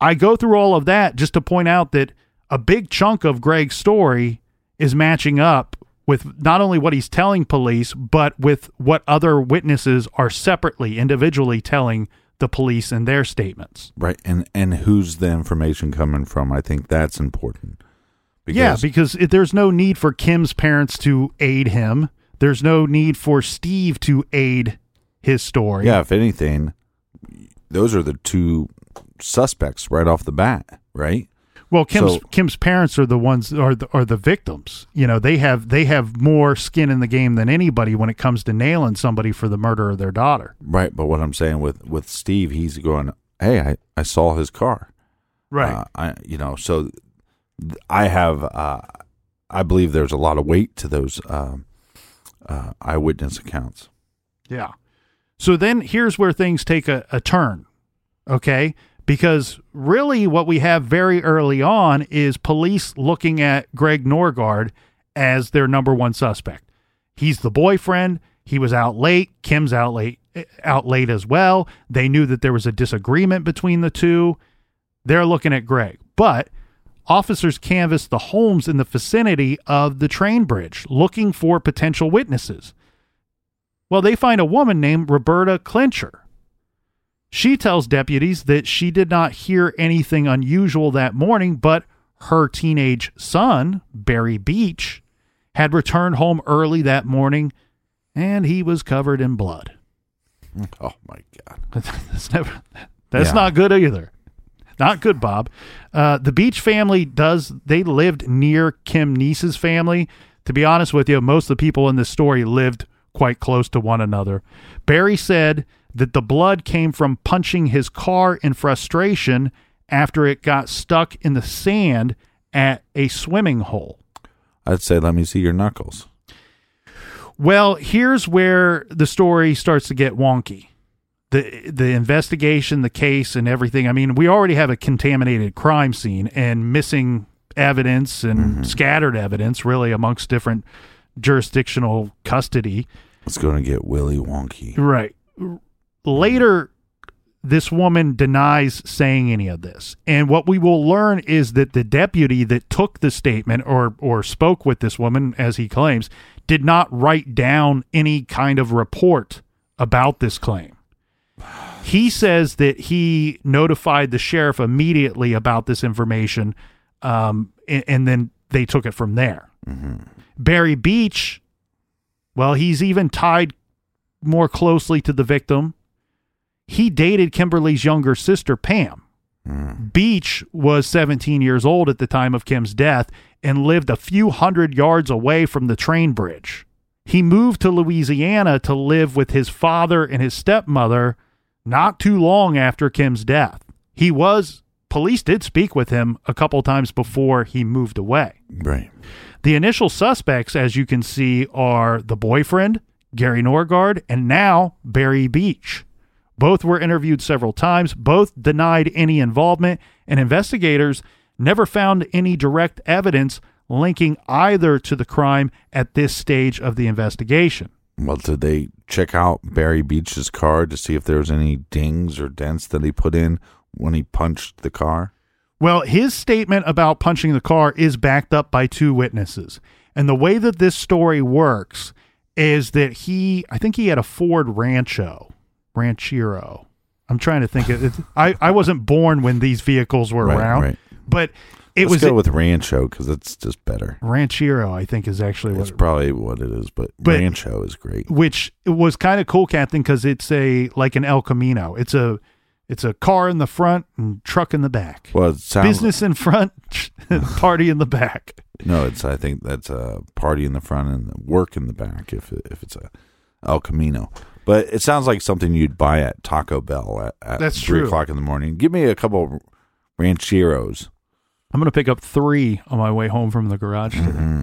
[SPEAKER 1] I go through all of that just to point out that a big chunk of Greg's story is matching up with not only what he's telling police, but with what other witnesses are separately, individually telling the police in their statements.
[SPEAKER 2] Right. And and who's the information coming from? I think that's important.
[SPEAKER 1] yeah, because it, there's no need for Kim's parents to aid him. There's no need for Steve to aid his story.
[SPEAKER 2] yeah, if anything, those are the two suspects right off the bat, right?
[SPEAKER 1] Well, Kim's
[SPEAKER 2] So-
[SPEAKER 1] Kim's parents are the ones are the, are the victims. You know, they have they have more skin in the game than anybody when it comes to nailing somebody for the murder of their daughter.
[SPEAKER 2] Right. But what I'm saying with with Steve, he's going, "Hey, I I saw his car." Right. Uh, I you know, so I have uh I believe there's a lot of weight to those um uh, eyewitness accounts.
[SPEAKER 1] Yeah. So then here's where things take a, a turn. Okay. Because really, what we have very early on is police looking at Greg Norgard as their number one suspect. He's the boyfriend. He was out late. Kim's out late, eh, out late as well. They knew that there was a disagreement between the two. They're looking at Greg, but officers canvassed the homes in the vicinity of the train bridge looking for potential witnesses. Well, they find a woman named Roberta Clincher. She tells deputies that she did not hear anything unusual that morning, but her teenage son, Barry Beach, had returned home early that morning and he was covered in blood. [LAUGHS]
[SPEAKER 2] Oh my god. [LAUGHS]
[SPEAKER 1] that's never that's
[SPEAKER 2] Yeah.
[SPEAKER 1] not good either. Not good, Bob. Uh, the Beach family does they lived near Kim Nees's family. To be honest with you, most of the people in this story lived quite close to one another. Barry said that the blood came from punching his car in frustration after it got stuck in the sand at a swimming hole.
[SPEAKER 2] I'd say let me see your knuckles.
[SPEAKER 1] Well, here's where the story starts to get wonky. The the investigation, the case and everything. I mean, we already have a contaminated crime scene and missing evidence and mm-hmm. scattered evidence really amongst different jurisdictional custody.
[SPEAKER 2] It's going to get Willy Wonky.
[SPEAKER 1] Right. Later this woman denies saying any of this. And what we will learn is that the deputy that took the statement or or spoke with this woman as he claims did not write down any kind of report about this claim. He says that he notified the sheriff immediately about this information um, and, and then they took it from there. Barry Beach, well, he's even tied more closely to the victim. He dated Kimberly's younger sister, Pam. Hmm. Beach was 17 years old at the time of Kim's death and lived a few hundred yards away from the train bridge. He moved to Louisiana to live with his father and his stepmother not too long after Kim's death. He was, police did speak with him a couple times before he moved away.
[SPEAKER 2] Right.
[SPEAKER 1] The initial suspects, as you can see, are the boyfriend, Gary Norgard, and now Barry Beach. Both were interviewed several times, both denied any involvement, and investigators never found any direct evidence linking either to the crime at this stage of the investigation.
[SPEAKER 2] Well, did they check out Barry Beach's car to see if there was any dings or dents that he put in when he punched the car?
[SPEAKER 1] Well, his statement about punching the car is backed up by two witnesses. And the way that this story works is that he, I think he had a Ford Rancho, Ranchero. I'm trying to think. Of, it, I, I wasn't born when these vehicles were
[SPEAKER 2] Right,
[SPEAKER 1] around,
[SPEAKER 2] right.
[SPEAKER 1] but it
[SPEAKER 2] Let's
[SPEAKER 1] was
[SPEAKER 2] go with Rancho because it's just better.
[SPEAKER 1] Ranchero, I think is actually what
[SPEAKER 2] It's probably what it is, but,
[SPEAKER 1] But-
[SPEAKER 2] Rancho is great.
[SPEAKER 1] which was kind of cool, Captain, because it's a like an El Camino. It's a it's a car in the front and truck in the back.
[SPEAKER 2] Well,
[SPEAKER 1] Business in front, [LAUGHS] party in the back.
[SPEAKER 2] No, it's I think that's a party in the front and work in the back. If if it's a El Camino, but it sounds like something you'd buy at Taco Bell at, at
[SPEAKER 1] That's
[SPEAKER 2] three
[SPEAKER 1] true.
[SPEAKER 2] o'clock in the morning. Give me a couple rancheros.
[SPEAKER 1] I'm going to pick up three on my way home from the garage today.
[SPEAKER 2] Mm-hmm.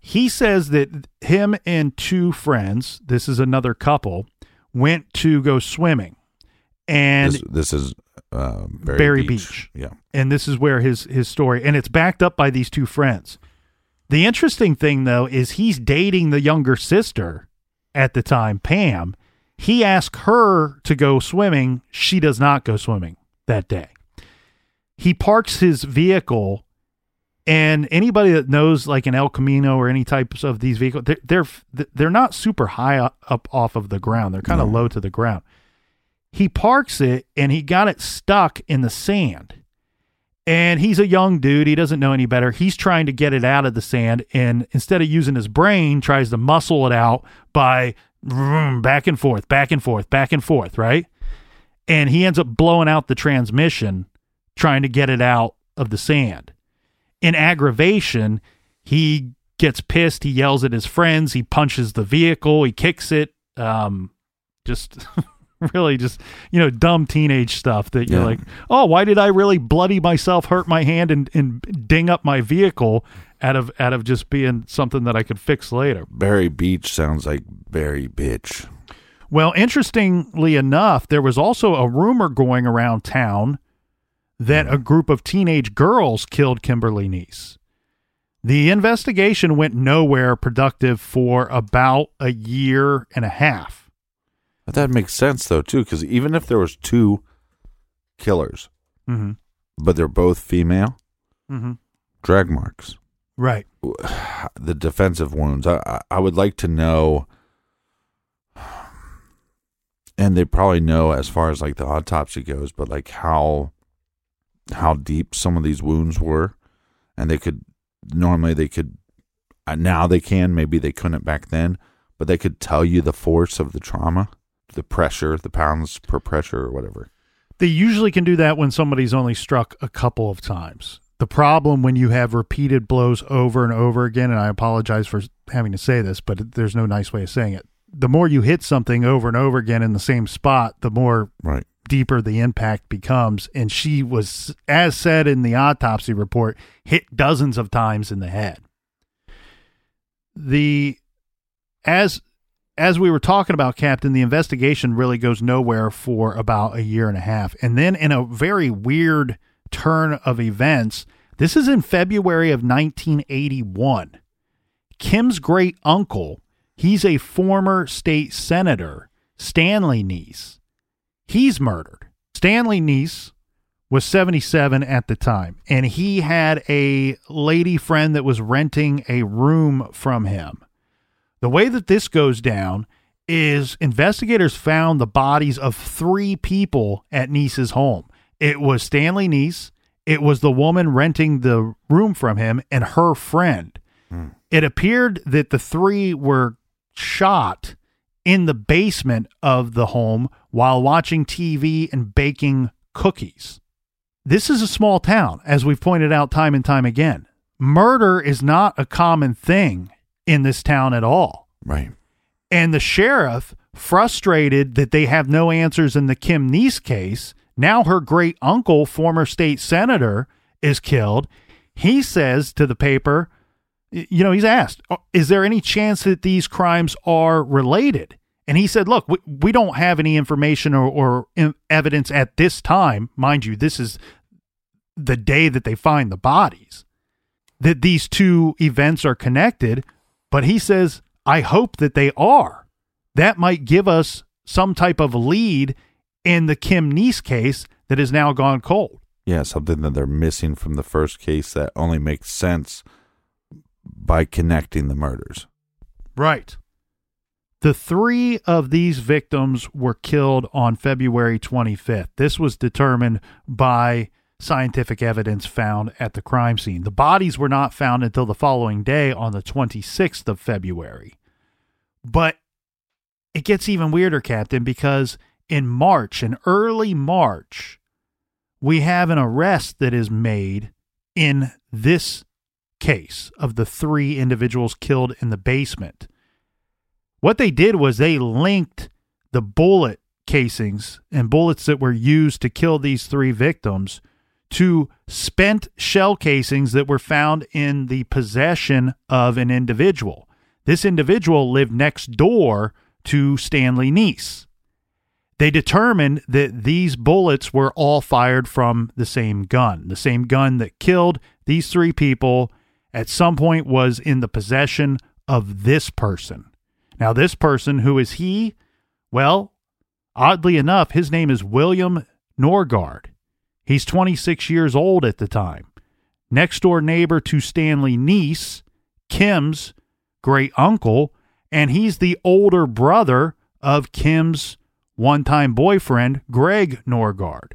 [SPEAKER 1] He says that him and two friends, this is another couple, went to go swimming. And
[SPEAKER 2] This, this is uh, Barry,
[SPEAKER 1] Barry
[SPEAKER 2] Beach.
[SPEAKER 1] Beach.
[SPEAKER 2] Yeah,
[SPEAKER 1] and this is where his his story and it's backed up by these two friends. The interesting thing though is he's dating the younger sister at the time, Pam. He asked her to go swimming. She does not go swimming that day. He parks his vehicle and anybody that knows like an El Camino or any types of these vehicles, they're they're, they're not super high up, off of the ground. They're kind of low to the ground. He parks it and he got it stuck in the sand. And he's a young dude. He doesn't know any better. He's trying to get it out of the sand. And instead of using his brain, tries to muscle it out by back and forth, back and forth, back and forth, right? And he ends up blowing out the transmission trying to get it out of the sand. In aggravation, he gets pissed. He yells at his friends. He punches the vehicle. He kicks it. Um, just [LAUGHS] really just you know dumb teenage stuff that you're
[SPEAKER 2] Yeah.
[SPEAKER 1] like oh why did i really bloody myself hurt my hand and, and ding up my vehicle out of out of just being something that i could fix later
[SPEAKER 2] Barry Beach sounds like Barry Bitch.
[SPEAKER 1] well interestingly enough there was also a rumor going around town that a group of teenage girls killed Kimberly Nees. The investigation went nowhere productive for about a year and a half.
[SPEAKER 2] But that makes sense though too, because even if there was two killers,
[SPEAKER 1] Mm-hmm.
[SPEAKER 2] but they're both female,
[SPEAKER 1] Mm-hmm.
[SPEAKER 2] drag marks,
[SPEAKER 1] Right. [SIGHS]
[SPEAKER 2] the defensive wounds. I I- would like to know, and they probably know as far as like the autopsy goes, but like how how deep some of these wounds were, and they could normally they could uh, now they can maybe they couldn't back then, but they could tell you the force of the trauma, the pressure, the pounds per pressure or whatever.
[SPEAKER 1] They usually can do that when somebody's only struck a couple of times. The problem when you have repeated blows over and over again, and I apologize for having to say this, but there's no nice way of saying it. The more you hit something over and over again in the same spot, the more
[SPEAKER 2] Right.
[SPEAKER 1] deeper the impact becomes. And she was, as said in the autopsy report, hit dozens of times in the head. The as as we were talking about, Captain, the investigation really goes nowhere for about a year and a half. And then in a very weird turn of events, this is in February of 1981. Kim's great uncle, he's a former state senator, Stanley Nees. He's murdered. Stanley Nees was 77 at the time, and he had a lady friend that was renting a room from him. The way that this goes down is investigators found the bodies of three people at Nees's home. It was Stanley Nees, it was the woman renting the room from him, and her friend. Hmm. It appeared that the three were shot in the basement of the home while watching TV and baking cookies. This is a small town, as we've pointed out time and time again. Murder is not a common thing in this town at all.
[SPEAKER 2] Right.
[SPEAKER 1] And the sheriff, frustrated that they have no answers in the Kim Nees case, now her great uncle, former state senator, is killed. He says to the paper, you know, he's asked, "Uh, is there any chance that these crimes are related? And he said, look, we, we don't have any information or, or in- evidence at this time. Mind you, this is the day that they find the bodies, that these two events are connected. But he says, I hope that they are. That might give us some type of lead in the Kim Nees case that has now gone cold.
[SPEAKER 2] Yeah, something that they're missing from the first case that only makes sense by connecting the murders.
[SPEAKER 1] Right. The three of these victims were killed on February 25th. This was determined by scientific evidence found at the crime scene. The bodies were not found until the following day on the 26th of February. But it gets even weirder, Captain, because in March, in early March, we have an arrest that is made in this case of the three individuals killed in the basement. What they did was they linked the bullet casings and bullets that were used to kill these three victims to spent shell casings that were found in the possession of an individual. This individual lived next door to Stanley Nees. They determined that these bullets were all fired from the same gun. The same gun that killed these three people at some point was in the possession of this person. Now, this person, who is he? Well, oddly enough, his name is William Norgard. He's 26 years old at the time. Next door neighbor to Stanley Nees, Kim's great uncle, and he's the older brother of Kim's one time boyfriend, Greg Norgard.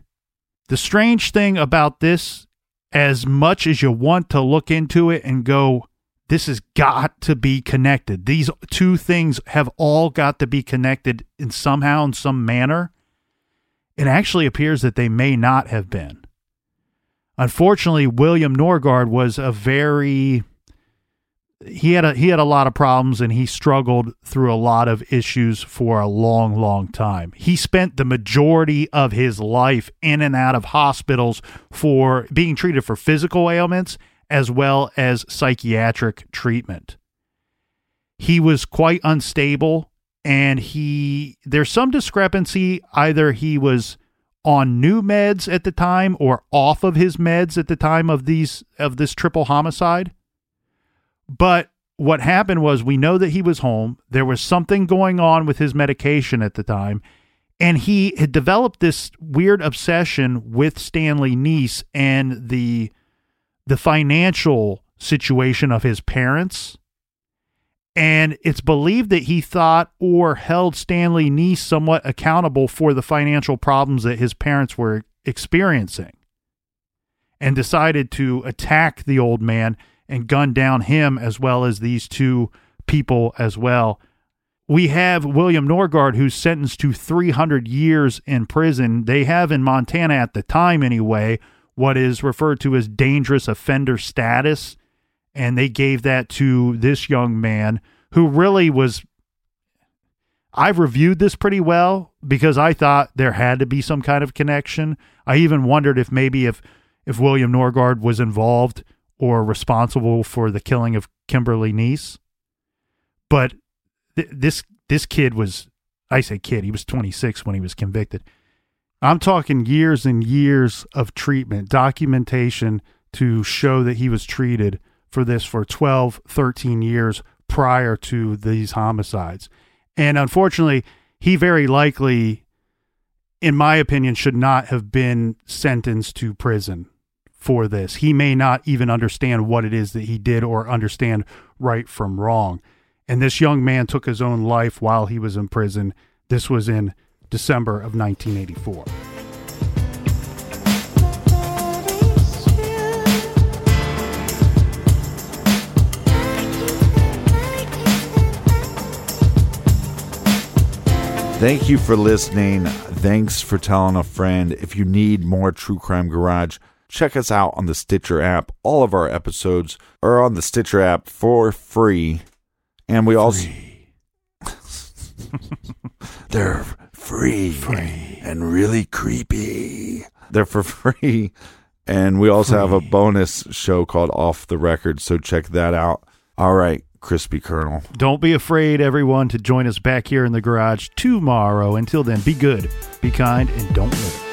[SPEAKER 1] The strange thing about this, as much as you want to look into it and go, this has got to be connected. These two things have all got to be connected in somehow, in some manner. It actually appears that they may not have been. Unfortunately, William Norgard was a very he had a he had a lot of problems and he struggled through a lot of issues for a long long time. He spent the majority of his life in and out of hospitals for being treated for physical ailments as well as psychiatric treatment. He was quite unstable and he there's some discrepancy either he was on new meds at the time or off of his meds at the time of these of this triple homicide. But what happened was we know that he was home. There was something going on with his medication at the time. And he had developed this weird obsession with Stanley Nees and the the financial situation of his parents. And it's believed that he thought or held Stanley Nees somewhat accountable for the financial problems that his parents were experiencing and decided to attack the old man and gun down him as well as these two people as well. We have William Norgard, who's sentenced to 300 years in prison. They have in Montana at the time, anyway, what is referred to as dangerous offender status and they gave that to this young man who really was I've reviewed this pretty well because I thought there had to be some kind of connection. I even wondered if maybe if if William Norgard was involved or responsible for the killing of Kimberly Nees. But th- this this kid was I say kid, he was 26 when he was convicted. I'm talking years and years of treatment, documentation to show that he was treated for this for 12, 13 years prior to these homicides. And unfortunately, he very likely, in my opinion, should not have been sentenced to prison for this. He may not even understand what it is that he did or understand right from wrong. And this young man took his own life while he was in prison. This was in December of 1984.
[SPEAKER 2] Thank you for listening. Thanks for telling a friend. If you need more True Crime Garage, check us out on the Stitcher app. All of our episodes are on the Stitcher app for free. And we also [LAUGHS] They're free, free and really creepy. They're for [LAUGHS] free. And we also have a bonus show called Off the Record, so check that out. All right, Crispy Colonel.
[SPEAKER 1] Don't be afraid, everyone, to join us back here in the garage tomorrow. Until then, be good, be kind, and don't litter.